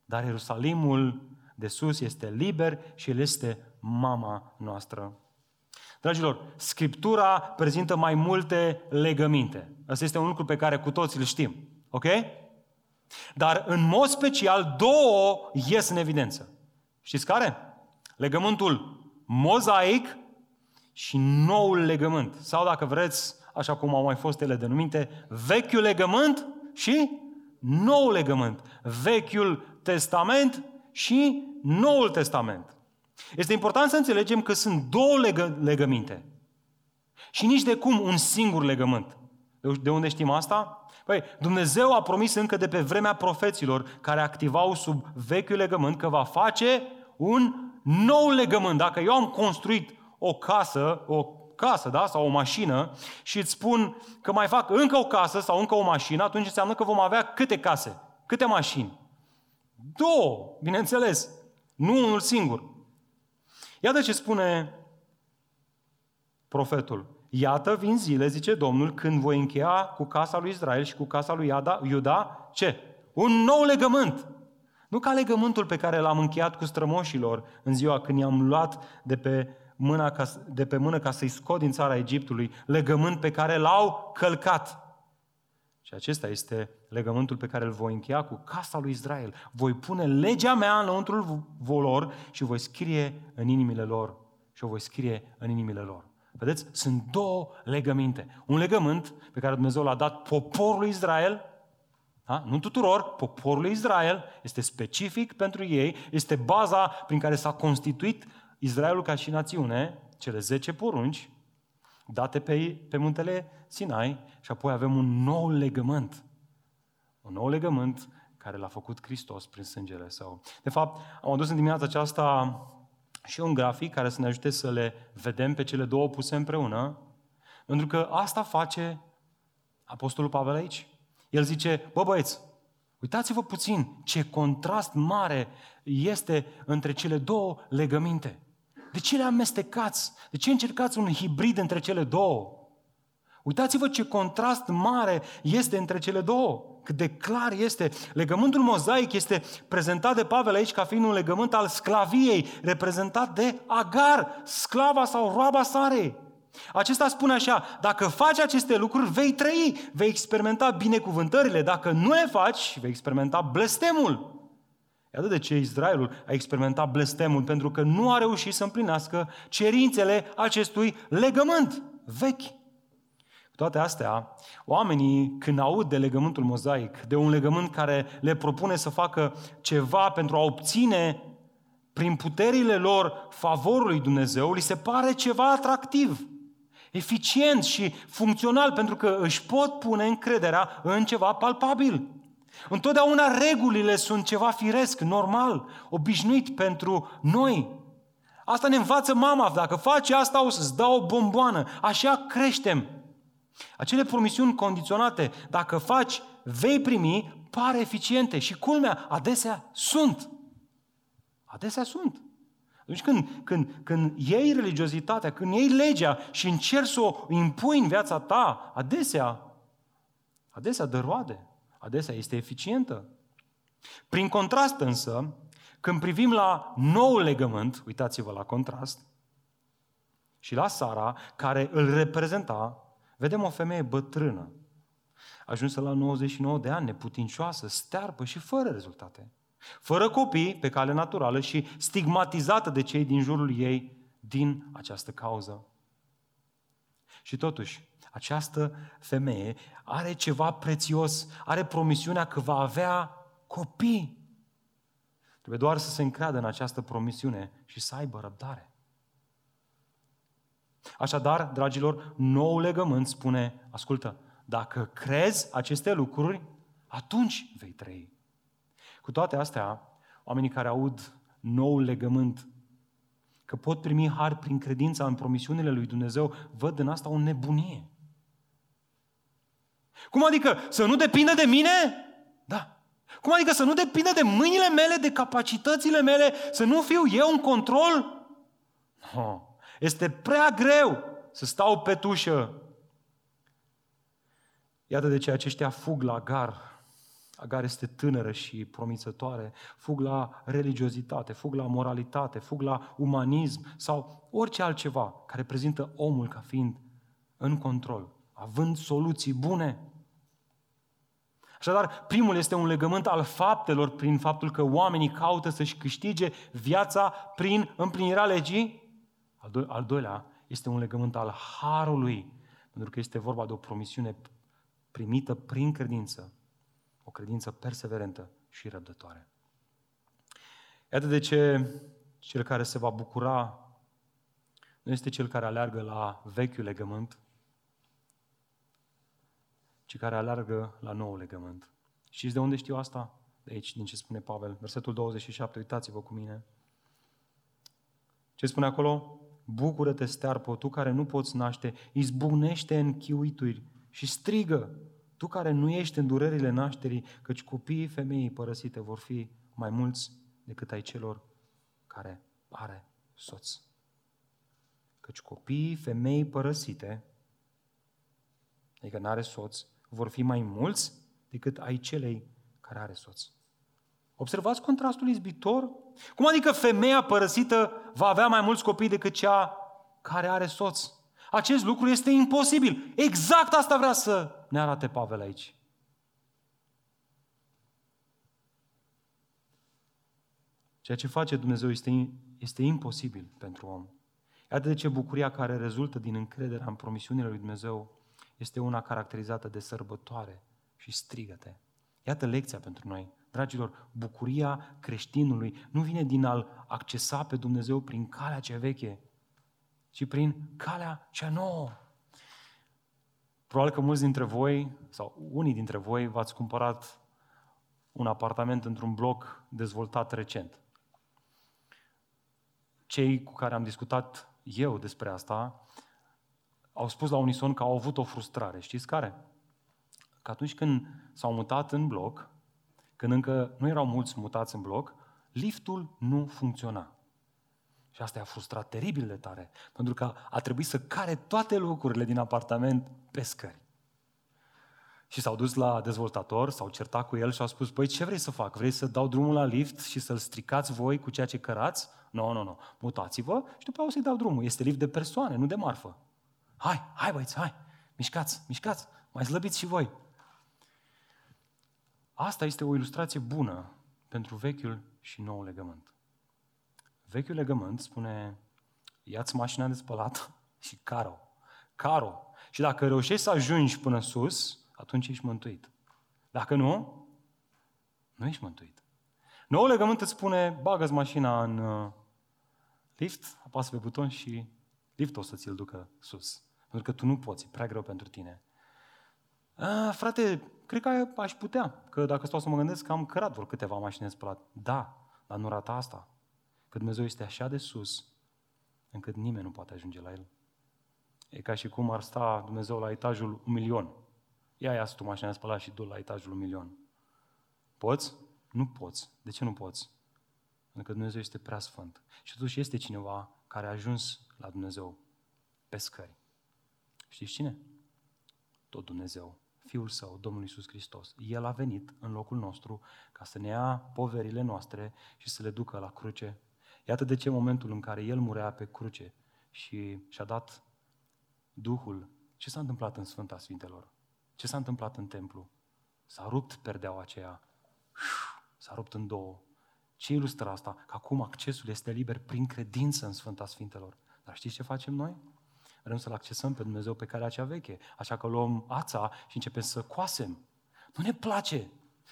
Dar Ierusalimul de sus este liber și el este mama noastră. Dragilor, Scriptura prezintă mai multe legăminte. Asta este un lucru pe care cu toți îl știm. Ok? Dar în mod special două ies în evidență. Știți care? Legământul mozaic și noul legământ. Sau dacă vreți, așa cum au mai fost ele denumite, vechiul legământ și noul legământ. Vechiul testament și noul testament. Este important să înțelegem că sunt două legă- legăminte. Și nici de cum un singur legământ. De unde știm asta? Păi, Dumnezeu a promis încă de pe vremea profeților care activau sub vechiul legământ că va face un nou legământ. Dacă eu am construit o casă, o casă, da, sau o mașină și îți spun că mai fac încă o casă sau încă o mașină, atunci înseamnă că vom avea câte case, câte mașini? Două, bineînțeles, nu unul singur. Iată ce spune profetul. Iată, vin zile, zice Domnul, când voi încheia cu casa lui Israel și cu casa lui Iuda, ce? Un nou legământ. Nu ca legământul pe care l-am încheiat cu strămoșilor în ziua când i-am luat de pe, mâna ca, de pe mână ca să-i scot din țara Egiptului, legământ pe care l-au călcat. Și acesta este legământul pe care îl voi încheia cu casa lui Israel. Voi pune legea mea înăuntrul volor și voi scrie în inimile lor. Și o voi scrie în inimile lor. Vedeți? Sunt două legăminte. Un legământ pe care Dumnezeu l-a dat poporului Israel, da? nu tuturor, poporului Israel, este specific pentru ei, este baza prin care s-a constituit Israelul ca și națiune, cele 10 porunci, date pe, pe muntele Sinai și apoi avem un nou legământ. Un nou legământ care l-a făcut Hristos prin sângele său. De fapt, am adus în dimineața aceasta și un grafic care să ne ajute să le vedem pe cele două puse împreună, pentru că asta face Apostolul Pavel aici. El zice, bă băieți, uitați-vă puțin ce contrast mare este între cele două legăminte. De ce le amestecați? De ce încercați un hibrid între cele două? Uitați-vă ce contrast mare este între cele două. Cât de clar este. Legământul mozaic este prezentat de Pavel aici ca fiind un legământ al sclaviei, reprezentat de Agar, sclava sau roaba Sarei. Acesta spune așa, dacă faci aceste lucruri, vei trăi, vei experimenta binecuvântările. Dacă nu le faci, vei experimenta blestemul. Iată de ce Israelul a experimentat blestemul, pentru că nu a reușit să împlinească cerințele acestui legământ vechi toate astea, oamenii când aud de legământul mozaic, de un legământ care le propune să facă ceva pentru a obține prin puterile lor favorul lui Dumnezeu, li se pare ceva atractiv, eficient și funcțional, pentru că își pot pune încrederea în ceva palpabil. Întotdeauna regulile sunt ceva firesc, normal, obișnuit pentru noi. Asta ne învață mama, dacă faci asta o să-ți dau o bomboană. Așa creștem. Acele promisiuni condiționate, dacă faci, vei primi, pare eficiente și culmea, adesea sunt. Adesea sunt. Deci când, când, când iei religiozitatea, când iei legea și încerci să o impui în viața ta, adesea, adesea dă roade, adesea este eficientă. Prin contrast însă, când privim la nou legământ, uitați-vă la contrast, și la Sara, care îl reprezenta, vedem o femeie bătrână, ajunsă la 99 de ani, neputincioasă, stearpă și fără rezultate fără copii, pe cale naturală și stigmatizată de cei din jurul ei din această cauză. Și totuși, această femeie are ceva prețios, are promisiunea că va avea copii. Trebuie doar să se încreadă în această promisiune și să aibă răbdare. Așadar, dragilor, nou legământ spune, ascultă, dacă crezi aceste lucruri, atunci vei trăi. Cu toate astea, oamenii care aud nou legământ, că pot primi har prin credința în promisiunile lui Dumnezeu, văd în asta o nebunie. Cum adică? Să nu depindă de mine? Da. Cum adică să nu depindă de mâinile mele, de capacitățile mele, să nu fiu eu în control? No. Este prea greu să stau pe tușă. Iată de ce aceștia fug la gar Agar este tânără și promițătoare, fug la religiozitate, fug la moralitate, fug la umanism sau orice altceva care prezintă omul ca fiind în control, având soluții bune. Așadar, primul este un legământ al faptelor prin faptul că oamenii caută să-și câștige viața prin împlinirea legii. Al, do- al doilea este un legământ al harului, pentru că este vorba de o promisiune primită prin credință o credință perseverentă și răbdătoare. Iată de ce cel care se va bucura nu este cel care aleargă la vechiul legământ, ci care aleargă la nou legământ. Știți de unde știu asta? De aici, din ce spune Pavel. Versetul 27, uitați-vă cu mine. Ce spune acolo? Bucură-te, stearpă, tu care nu poți naște, izbunește în chiuituri și strigă, tu care nu ești în durerile nașterii, căci copiii femeii părăsite vor fi mai mulți decât ai celor care are soț. Căci copiii femeii părăsite, adică nu are soț, vor fi mai mulți decât ai celei care are soț. Observați contrastul izbitor? Cum adică femeia părăsită va avea mai mulți copii decât cea care are soț? Acest lucru este imposibil. Exact asta vrea să ne arate Pavel aici. Ceea ce face Dumnezeu este, este imposibil pentru om. Iată de ce bucuria care rezultă din încrederea în promisiunile lui Dumnezeu este una caracterizată de sărbătoare și strigăte. Iată lecția pentru noi. Dragilor, bucuria creștinului nu vine din a-L accesa pe Dumnezeu prin calea cea veche, ci prin calea cea nouă. Probabil că mulți dintre voi, sau unii dintre voi, v-ați cumpărat un apartament într-un bloc dezvoltat recent. Cei cu care am discutat eu despre asta au spus la unison că au avut o frustrare. Știți care? Că atunci când s-au mutat în bloc, când încă nu erau mulți mutați în bloc, liftul nu funcționa. Și asta i-a frustrat teribil de tare, pentru că a trebuit să care toate lucrurile din apartament pe scări. Și s-au dus la dezvoltator, s-au certat cu el și au spus, păi ce vrei să fac? Vrei să dau drumul la lift și să-l stricați voi cu ceea ce cărați? Nu, no, nu, no, nu. No. Mutați-vă și după aceea o să-i dau drumul. Este lift de persoane, nu de marfă. Hai, hai băieți, hai, mișcați, mișcați, mai slăbiți și voi. Asta este o ilustrație bună pentru vechiul și nou legământ. Vechiul legământ spune, ia-ți mașina de spălat [laughs] și caro. Caro. Și dacă reușești să ajungi până sus, atunci ești mântuit. Dacă nu, nu ești mântuit. Noul legământ îți spune, bagă mașina în uh, lift, apasă pe buton și liftul o să ți-l ducă sus. Pentru că tu nu poți, e prea greu pentru tine. A, frate, cred că aș putea, că dacă stau să mă gândesc că am cărat vor câteva mașini de spălat. Da, dar nu rata asta. Că Dumnezeu este așa de sus, încât nimeni nu poate ajunge la El. E ca și cum ar sta Dumnezeu la etajul un milion. Ia ia tu mașina de spălat și du la etajul un milion. Poți? Nu poți. De ce nu poți? Pentru că Dumnezeu este prea sfânt. Și totuși este cineva care a ajuns la Dumnezeu pe scări. Știți cine? Tot Dumnezeu, Fiul Său, Domnul Iisus Hristos. El a venit în locul nostru ca să ne ia poverile noastre și să le ducă la cruce. Iată de ce momentul în care El murea pe cruce și și-a dat Duhul, ce s-a întâmplat în Sfânta Sfintelor? Ce s-a întâmplat în templu? S-a rupt perdeaua aceea, s-a rupt în două. Ce ilustră asta? Că acum accesul este liber prin credință în Sfânta Sfintelor. Dar știți ce facem noi? Vrem să-L accesăm pe Dumnezeu pe care cea veche. Așa că luăm ața și începem să coasem. Nu ne place.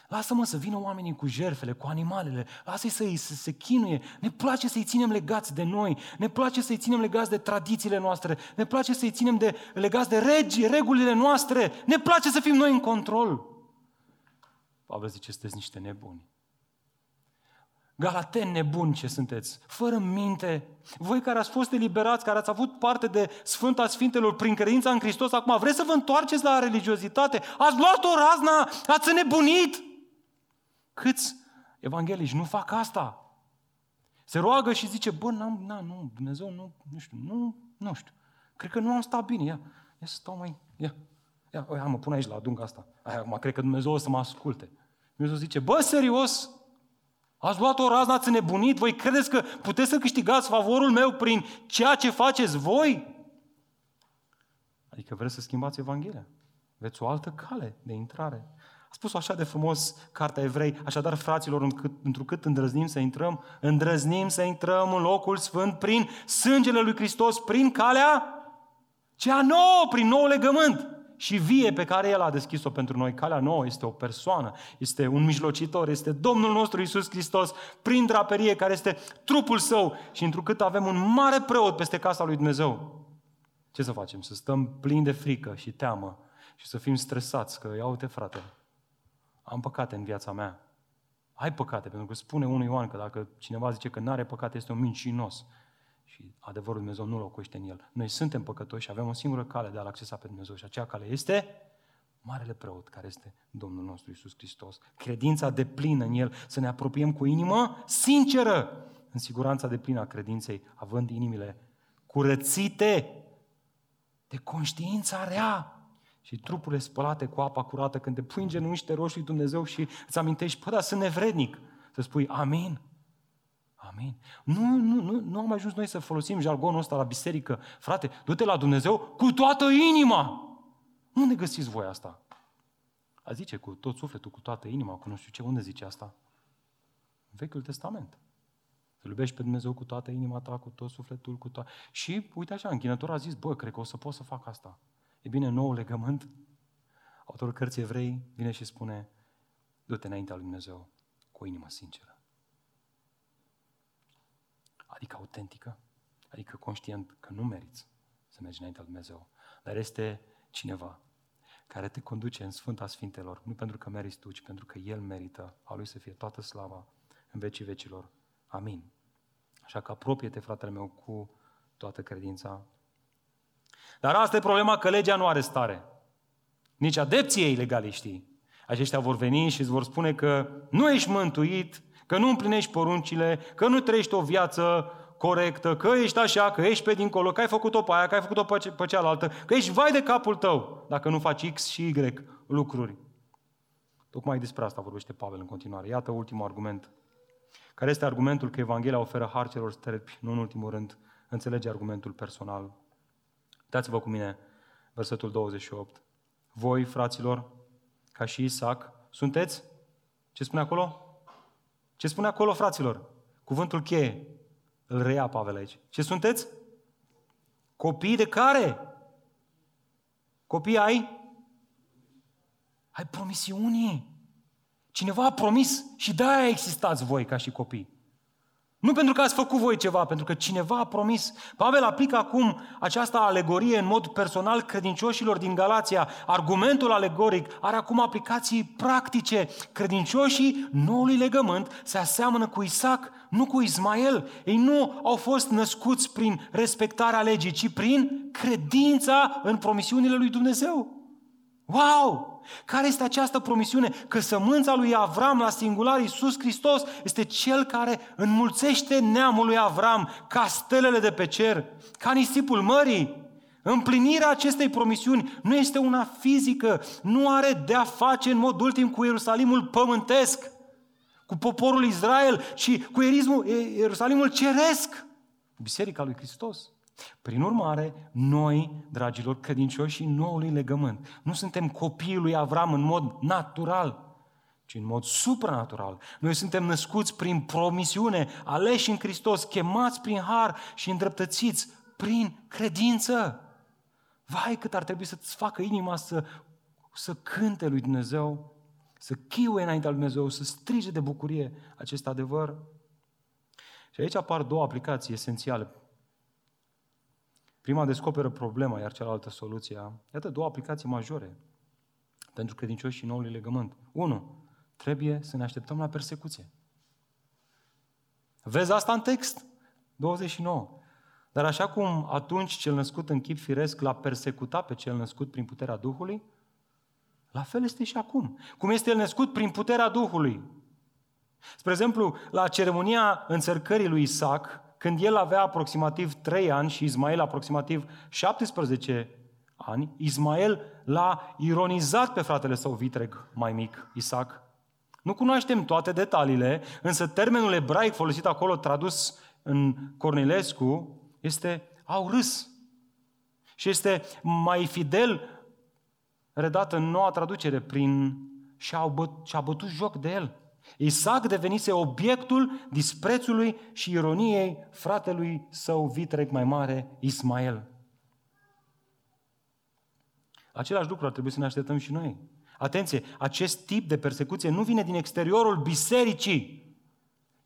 Lasă-mă să vină oamenii cu jerfele, cu animalele, lasă-i să, să se chinuie. Ne place să-i ținem legați de noi, ne place să-i ținem legați de tradițiile noastre, ne place să-i ținem de, legați de regi, regulile noastre, ne place să fim noi în control. Pavel zice, sunteți niște nebuni. Galateni nebuni ce sunteți, fără minte. Voi care ați fost eliberați, care ați avut parte de Sfânta Sfintelor prin credința în Hristos, acum vreți să vă întoarceți la religiozitate? Ați luat o razna, ați nebunit! Câți evanghelici nu fac asta? Se roagă și zice, bă, n-am, na, nu, Dumnezeu, nu, nu știu, nu, nu știu. Cred că nu am stat bine, ia, ia să stau mai, ia, ia, ia mă pun aici la aduncă asta. Aia, acum cred că Dumnezeu o să mă asculte. Dumnezeu zice, bă, serios, Ați luat o rază, ați nebunit? Voi credeți că puteți să câștigați favorul meu prin ceea ce faceți voi? Adică vreți să schimbați Evanghelia. Veți o altă cale de intrare. A spus așa de frumos Cartea Evrei, așadar, fraților, întrucât îndrăznim să intrăm, îndrăznim să intrăm în locul sfânt prin sângele lui Hristos, prin calea cea nouă, prin nou legământ și vie pe care El a deschis-o pentru noi. Calea nouă este o persoană, este un mijlocitor, este Domnul nostru Isus Hristos, prin draperie, care este trupul Său și întrucât avem un mare preot peste casa lui Dumnezeu. Ce să facem? Să stăm plini de frică și teamă și să fim stresați că, ia uite frate, am păcate în viața mea. Ai păcate, pentru că spune unui Ioan că dacă cineva zice că nu are păcate, este un mincinos. Și adevărul Dumnezeu nu locuiește în el. Noi suntem păcătoși și avem o singură cale de a-L accesa pe Dumnezeu și acea cale este Marele Preot, care este Domnul nostru Isus Hristos. Credința de plină în El, să ne apropiem cu inimă sinceră, în siguranța de plină a credinței, având inimile curățite de conștiința rea și trupurile spălate cu apa curată, când te pui în genunchi, te rogi lui Dumnezeu și îți amintești, păi da, sunt nevrednic, să spui amin. Amin. Nu, nu, nu, nu am ajuns noi să folosim jargonul ăsta la biserică. Frate, du-te la Dumnezeu cu toată inima. Unde găsiți voi asta? A zice cu tot sufletul, cu toată inima, cu nu știu ce. Unde zice asta? În Vechiul Testament. Să iubești pe Dumnezeu cu toată inima ta, cu tot sufletul, cu toată... Și uite așa, închinătorul a zis, bă, cred că o să pot să fac asta. E bine, nou legământ, autorul cărții evrei vine și spune, du-te înaintea lui Dumnezeu cu o inimă sinceră adică autentică, adică conștient că nu meriți să mergi înaintea lui Dumnezeu, dar este cineva care te conduce în Sfânta Sfintelor, nu pentru că meriți tu, ci pentru că El merită a Lui să fie toată slava în vecii vecilor. Amin. Așa că apropie-te, fratele meu, cu toată credința. Dar asta e problema că legea nu are stare. Nici adepții ei legaliștii. Aceștia vor veni și îți vor spune că nu ești mântuit că nu împlinești poruncile, că nu trăiești o viață corectă, că ești așa, că ești pe dincolo, că ai făcut-o pe aia, că ai făcut-o pe, pe cealaltă, că ești vai de capul tău dacă nu faci X și Y lucruri. Tocmai despre asta vorbește Pavel în continuare. Iată ultimul argument. Care este argumentul că Evanghelia oferă har celor sterpi, nu în ultimul rând, înțelege argumentul personal. Uitați-vă cu mine versetul 28. Voi, fraților, ca și Isaac, sunteți? Ce spune acolo? Ce spune acolo, fraților? Cuvântul cheie. Îl reia Pavel aici. Ce sunteți? Copii de care? Copii ai? Ai promisiuni. Cineva a promis și de-aia existați voi ca și copii. Nu pentru că ați făcut voi ceva, pentru că cineva a promis. Pavel aplică acum această alegorie în mod personal credincioșilor din Galația. Argumentul alegoric are acum aplicații practice. Credincioșii noului legământ se aseamănă cu Isaac, nu cu Ismael. Ei nu au fost născuți prin respectarea legii, ci prin credința în promisiunile lui Dumnezeu. Wow! Care este această promisiune? Că sămânța lui Avram la singular, Iisus Hristos, este cel care înmulțește neamul lui Avram ca stelele de pe cer, ca nisipul mării. Împlinirea acestei promisiuni nu este una fizică, nu are de a face în mod ultim cu Ierusalimul pământesc, cu poporul Israel, ci cu Ierusalimul ceresc, Biserica lui Hristos. Prin urmare, noi, dragilor credincioși și noului legământ, nu suntem copiii lui Avram în mod natural, ci în mod supranatural. Noi suntem născuți prin promisiune, aleși în Hristos, chemați prin har și îndreptățiți prin credință. Vai cât ar trebui să-ți facă inima să, să cânte lui Dumnezeu, să chiuie înaintea lui Dumnezeu, să strige de bucurie acest adevăr. Și aici apar două aplicații esențiale Prima descoperă problema, iar cealaltă soluția. Iată două aplicații majore pentru credincioși și noului legământ. Unu, trebuie să ne așteptăm la persecuție. Vezi asta în text? 29. Dar așa cum atunci cel născut în chip firesc l-a persecutat pe cel născut prin puterea Duhului, la fel este și acum. Cum este el născut prin puterea Duhului. Spre exemplu, la ceremonia înțărcării lui Isaac, când el avea aproximativ 3 ani și Ismael aproximativ 17 ani, Ismael l-a ironizat pe fratele său vitreg mai mic, Isaac. Nu cunoaștem toate detaliile, însă termenul ebraic folosit acolo, tradus în Cornilescu, este au râs. Și este mai fidel redat în noua traducere prin și-a bătut, și-a bătut joc de el. Isaac devenise obiectul disprețului și ironiei fratelui său vitreg mai mare, Ismael. Același lucru ar trebui să ne așteptăm și noi. Atenție, acest tip de persecuție nu vine din exteriorul bisericii,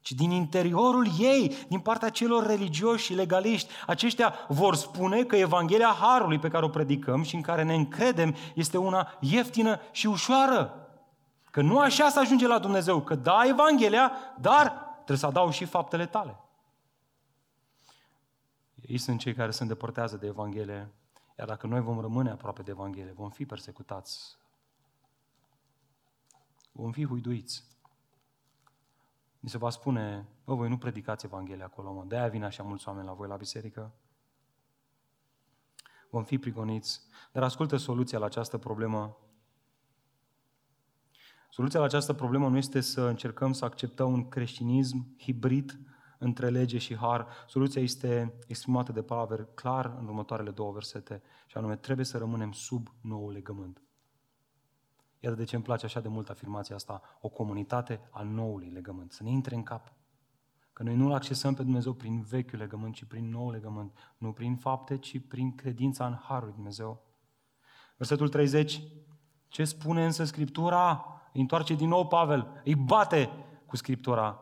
ci din interiorul ei, din partea celor religioși și legaliști. Aceștia vor spune că Evanghelia Harului pe care o predicăm și în care ne încredem este una ieftină și ușoară. Că nu așa să ajunge la Dumnezeu, că da Evanghelia, dar trebuie să adaug și faptele tale. Ei sunt cei care se îndepărtează de Evanghelie, iar dacă noi vom rămâne aproape de Evanghelie, vom fi persecutați. Vom fi huiduiți. Mi se va spune, bă, voi nu predicați Evanghelia acolo, mă. De-aia vin așa mulți oameni la voi la biserică. Vom fi prigoniți. Dar ascultă soluția la această problemă Soluția la această problemă nu este să încercăm să acceptăm un creștinism hibrid între lege și har. Soluția este exprimată de Pavel clar în următoarele două versete, și anume, trebuie să rămânem sub nou legământ. Iată de ce îmi place așa de mult afirmația asta, o comunitate a noului legământ, să ne intre în cap. Că noi nu-L accesăm pe Dumnezeu prin vechiul legământ, ci prin nou legământ. Nu prin fapte, ci prin credința în Harul Dumnezeu. Versetul 30. Ce spune însă Scriptura? Îi întoarce din nou Pavel, îi bate cu Scriptura.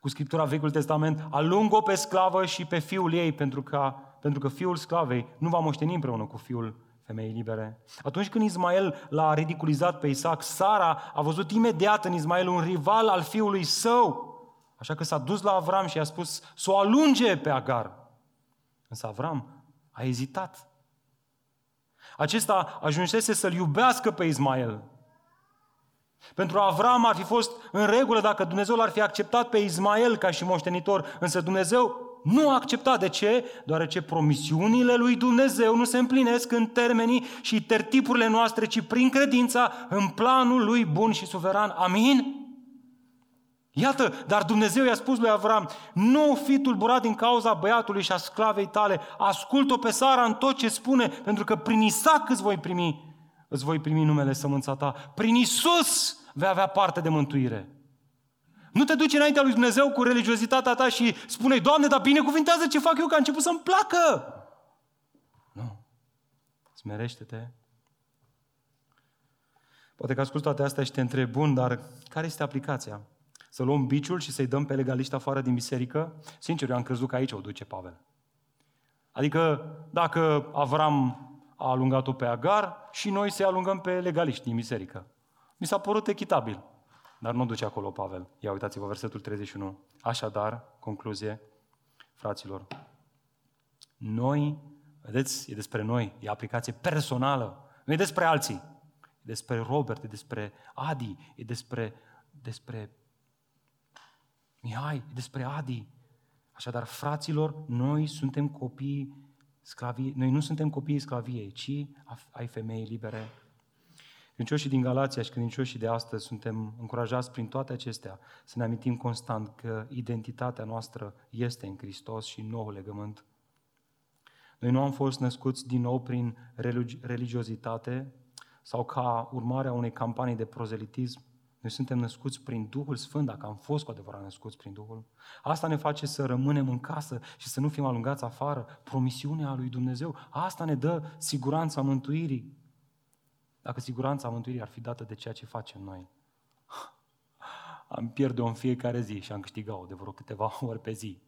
Cu Scriptura Vechiul Testament, alung-o pe sclavă și pe fiul ei, pentru că, pentru că fiul sclavei nu va moșteni împreună cu fiul femeii libere. Atunci când Ismael l-a ridiculizat pe Isaac, Sara a văzut imediat în Ismael un rival al fiului său. Așa că s-a dus la Avram și a spus să o alunge pe Agar. Însă Avram a ezitat. Acesta ajunsese să-l iubească pe Ismael, pentru Avram ar fi fost în regulă dacă Dumnezeu l-ar fi acceptat pe Ismael ca și moștenitor, însă Dumnezeu nu a acceptat. De ce? Deoarece promisiunile lui Dumnezeu nu se împlinesc în termenii și tertipurile noastre, ci prin credința în planul lui bun și suveran. Amin? Iată, dar Dumnezeu i-a spus lui Avram, nu fi tulburat din cauza băiatului și a sclavei tale, ascult-o pe Sara în tot ce spune, pentru că prin Isaac îți voi primi îți voi primi numele sămânța ta. Prin Isus vei avea parte de mântuire. Nu te duci înaintea lui Dumnezeu cu religiozitatea ta și spune, Doamne, dar binecuvintează ce fac eu, că a început să-mi placă. Nu. Îți smerește-te. Poate că ascult toate astea și te întreb, bun, dar care este aplicația? Să luăm biciul și să-i dăm pe legaliști afară din biserică? Sincer, eu am crezut că aici o duce Pavel. Adică dacă Avram a alungat-o pe Agar și noi să alungăm pe legaliști din biserică. Mi s-a părut echitabil. Dar nu duce acolo Pavel. Ia uitați-vă versetul 31. Așadar, concluzie, fraților, noi, vedeți, e despre noi, e aplicație personală, nu e despre alții. E despre Robert, e despre Adi, e despre, despre Mihai, e despre Adi. Așadar, fraților, noi suntem copii sclavii, noi nu suntem copiii sclaviei, ci ai femeii libere. Credincioșii din Galația și credincioșii de astăzi suntem încurajați prin toate acestea să ne amintim constant că identitatea noastră este în Hristos și în nou legământ. Noi nu am fost născuți din nou prin religiozitate sau ca urmare a unei campanii de prozelitism, noi suntem născuți prin Duhul Sfânt, dacă am fost cu adevărat născuți prin Duhul. Asta ne face să rămânem în casă și să nu fim alungați afară. Promisiunea lui Dumnezeu. Asta ne dă siguranța mântuirii. Dacă siguranța mântuirii ar fi dată de ceea ce facem noi, am pierde-o în fiecare zi și am câștigat-o de vreo câteva [laughs] ori pe zi.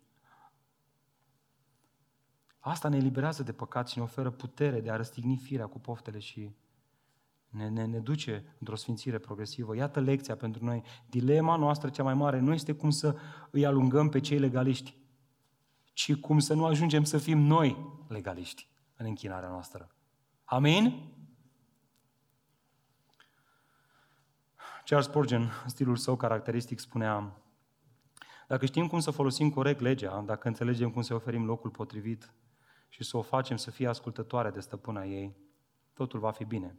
Asta ne eliberează de păcat și ne oferă putere de a răstigni firea cu poftele și ne, ne, ne duce într-o sfințire progresivă. Iată lecția pentru noi. Dilema noastră cea mai mare nu este cum să îi alungăm pe cei legaliști, ci cum să nu ajungem să fim noi legaliști în închinarea noastră. Amin? Charles Spurgeon, în stilul său caracteristic, spunea dacă știm cum să folosim corect legea, dacă înțelegem cum să oferim locul potrivit și să o facem să fie ascultătoare de stăpâna ei, totul va fi bine.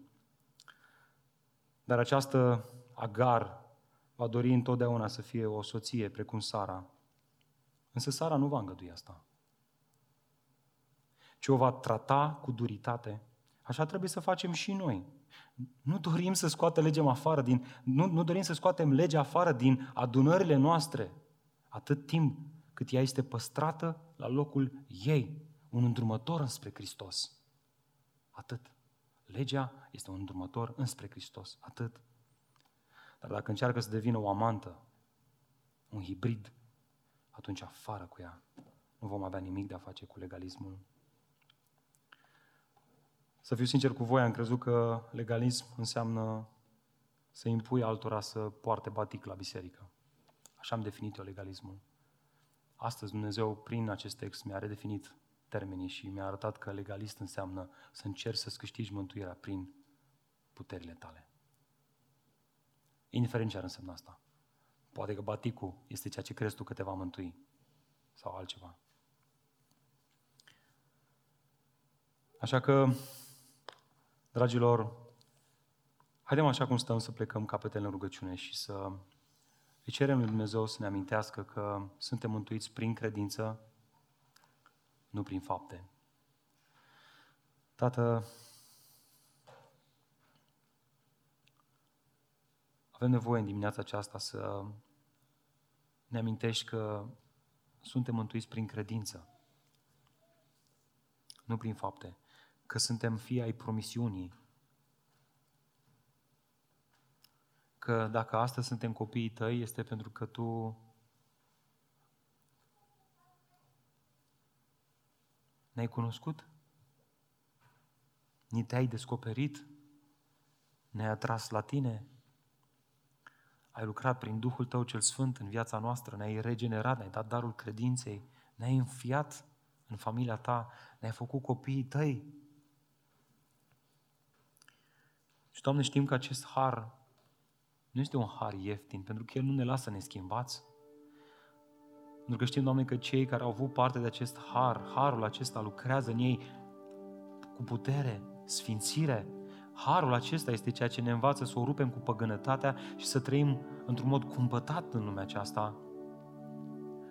Dar această Agar va dori întotdeauna să fie o soție precum Sara. Însă Sara nu va îngădui asta. Ci o va trata cu duritate. Așa trebuie să facem și noi. Nu dorim să scoatem legea afară din, nu, nu dorim să scoatem legea afară din adunările noastre, atât timp cât ea este păstrată la locul ei, un îndrumător înspre Hristos. Atât. Legea este un îndrumător înspre Hristos, atât. Dar dacă încearcă să devină o amantă, un hibrid, atunci afară cu ea. Nu vom avea nimic de a face cu legalismul. Să fiu sincer cu voi, am crezut că legalism înseamnă să impui altora să poarte batic la biserică. Așa am definit eu legalismul. Astăzi Dumnezeu, prin acest text, mi-a redefinit termenii și mi-a arătat că legalist înseamnă să încerci să-ți câștigi mântuirea prin puterile tale. Indiferent ce ar însemna asta. Poate că baticul este ceea ce crezi tu că te va mântui sau altceva. Așa că, dragilor, haidem așa cum stăm să plecăm capetele în rugăciune și să îi cerem lui Dumnezeu să ne amintească că suntem mântuiți prin credință, nu prin fapte. Tată, avem nevoie în dimineața aceasta să ne amintești că suntem mântuiți prin credință, nu prin fapte, că suntem fii ai promisiunii, că dacă astăzi suntem copiii tăi, este pentru că tu Ne-ai cunoscut? Ni te-ai descoperit? Ne-ai atras la tine? Ai lucrat prin Duhul Tău cel Sfânt în viața noastră, ne-ai regenerat, ne-ai dat darul credinței, ne-ai înfiat în familia Ta, ne-ai făcut copiii Tăi. Și, Doamne, știm că acest har nu este un har ieftin, pentru că El nu ne lasă neschimbați. Pentru că știm, Doamne, că cei care au avut parte de acest har, harul acesta lucrează în ei cu putere, sfințire. Harul acesta este ceea ce ne învață să o rupem cu păgânătatea și să trăim într-un mod cumpătat în lumea aceasta.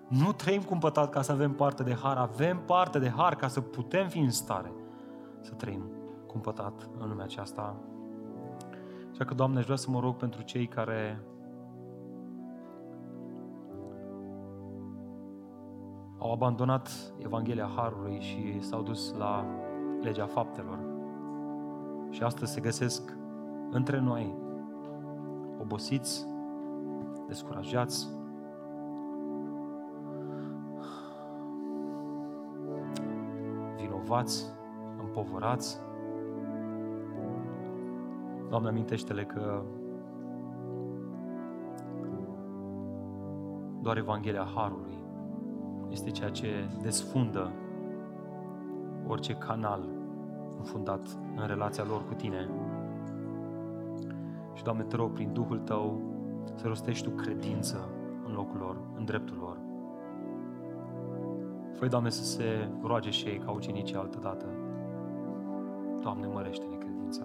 Nu trăim cumpătat ca să avem parte de har, avem parte de har ca să putem fi în stare să trăim cumpătat în lumea aceasta. Așa că, Doamne, aș vrea să mă rog pentru cei care au abandonat Evanghelia Harului și s-au dus la legea faptelor. și astăzi se găsesc între noi, obosiți, descurajați, vinovați, împovărați. Doamne, amintește-le că doar Evanghelia Harului este ceea ce desfundă orice canal înfundat în relația lor cu Tine. Și, Doamne, te rog, prin Duhul Tău, să rostești Tu credință în locul lor, în dreptul lor. Făi, Doamne, să se roage și ei ca ucenicii altă dată. Doamne, mărește-ne credința.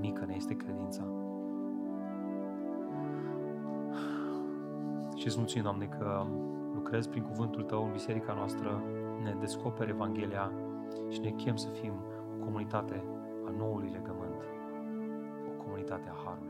Mică ne este credința. Și îți mulțumim, Doamne, că lucrezi prin cuvântul Tău în biserica noastră, ne descoperi Evanghelia și ne chem să fim o comunitate a noului legământ, o comunitate a Harului.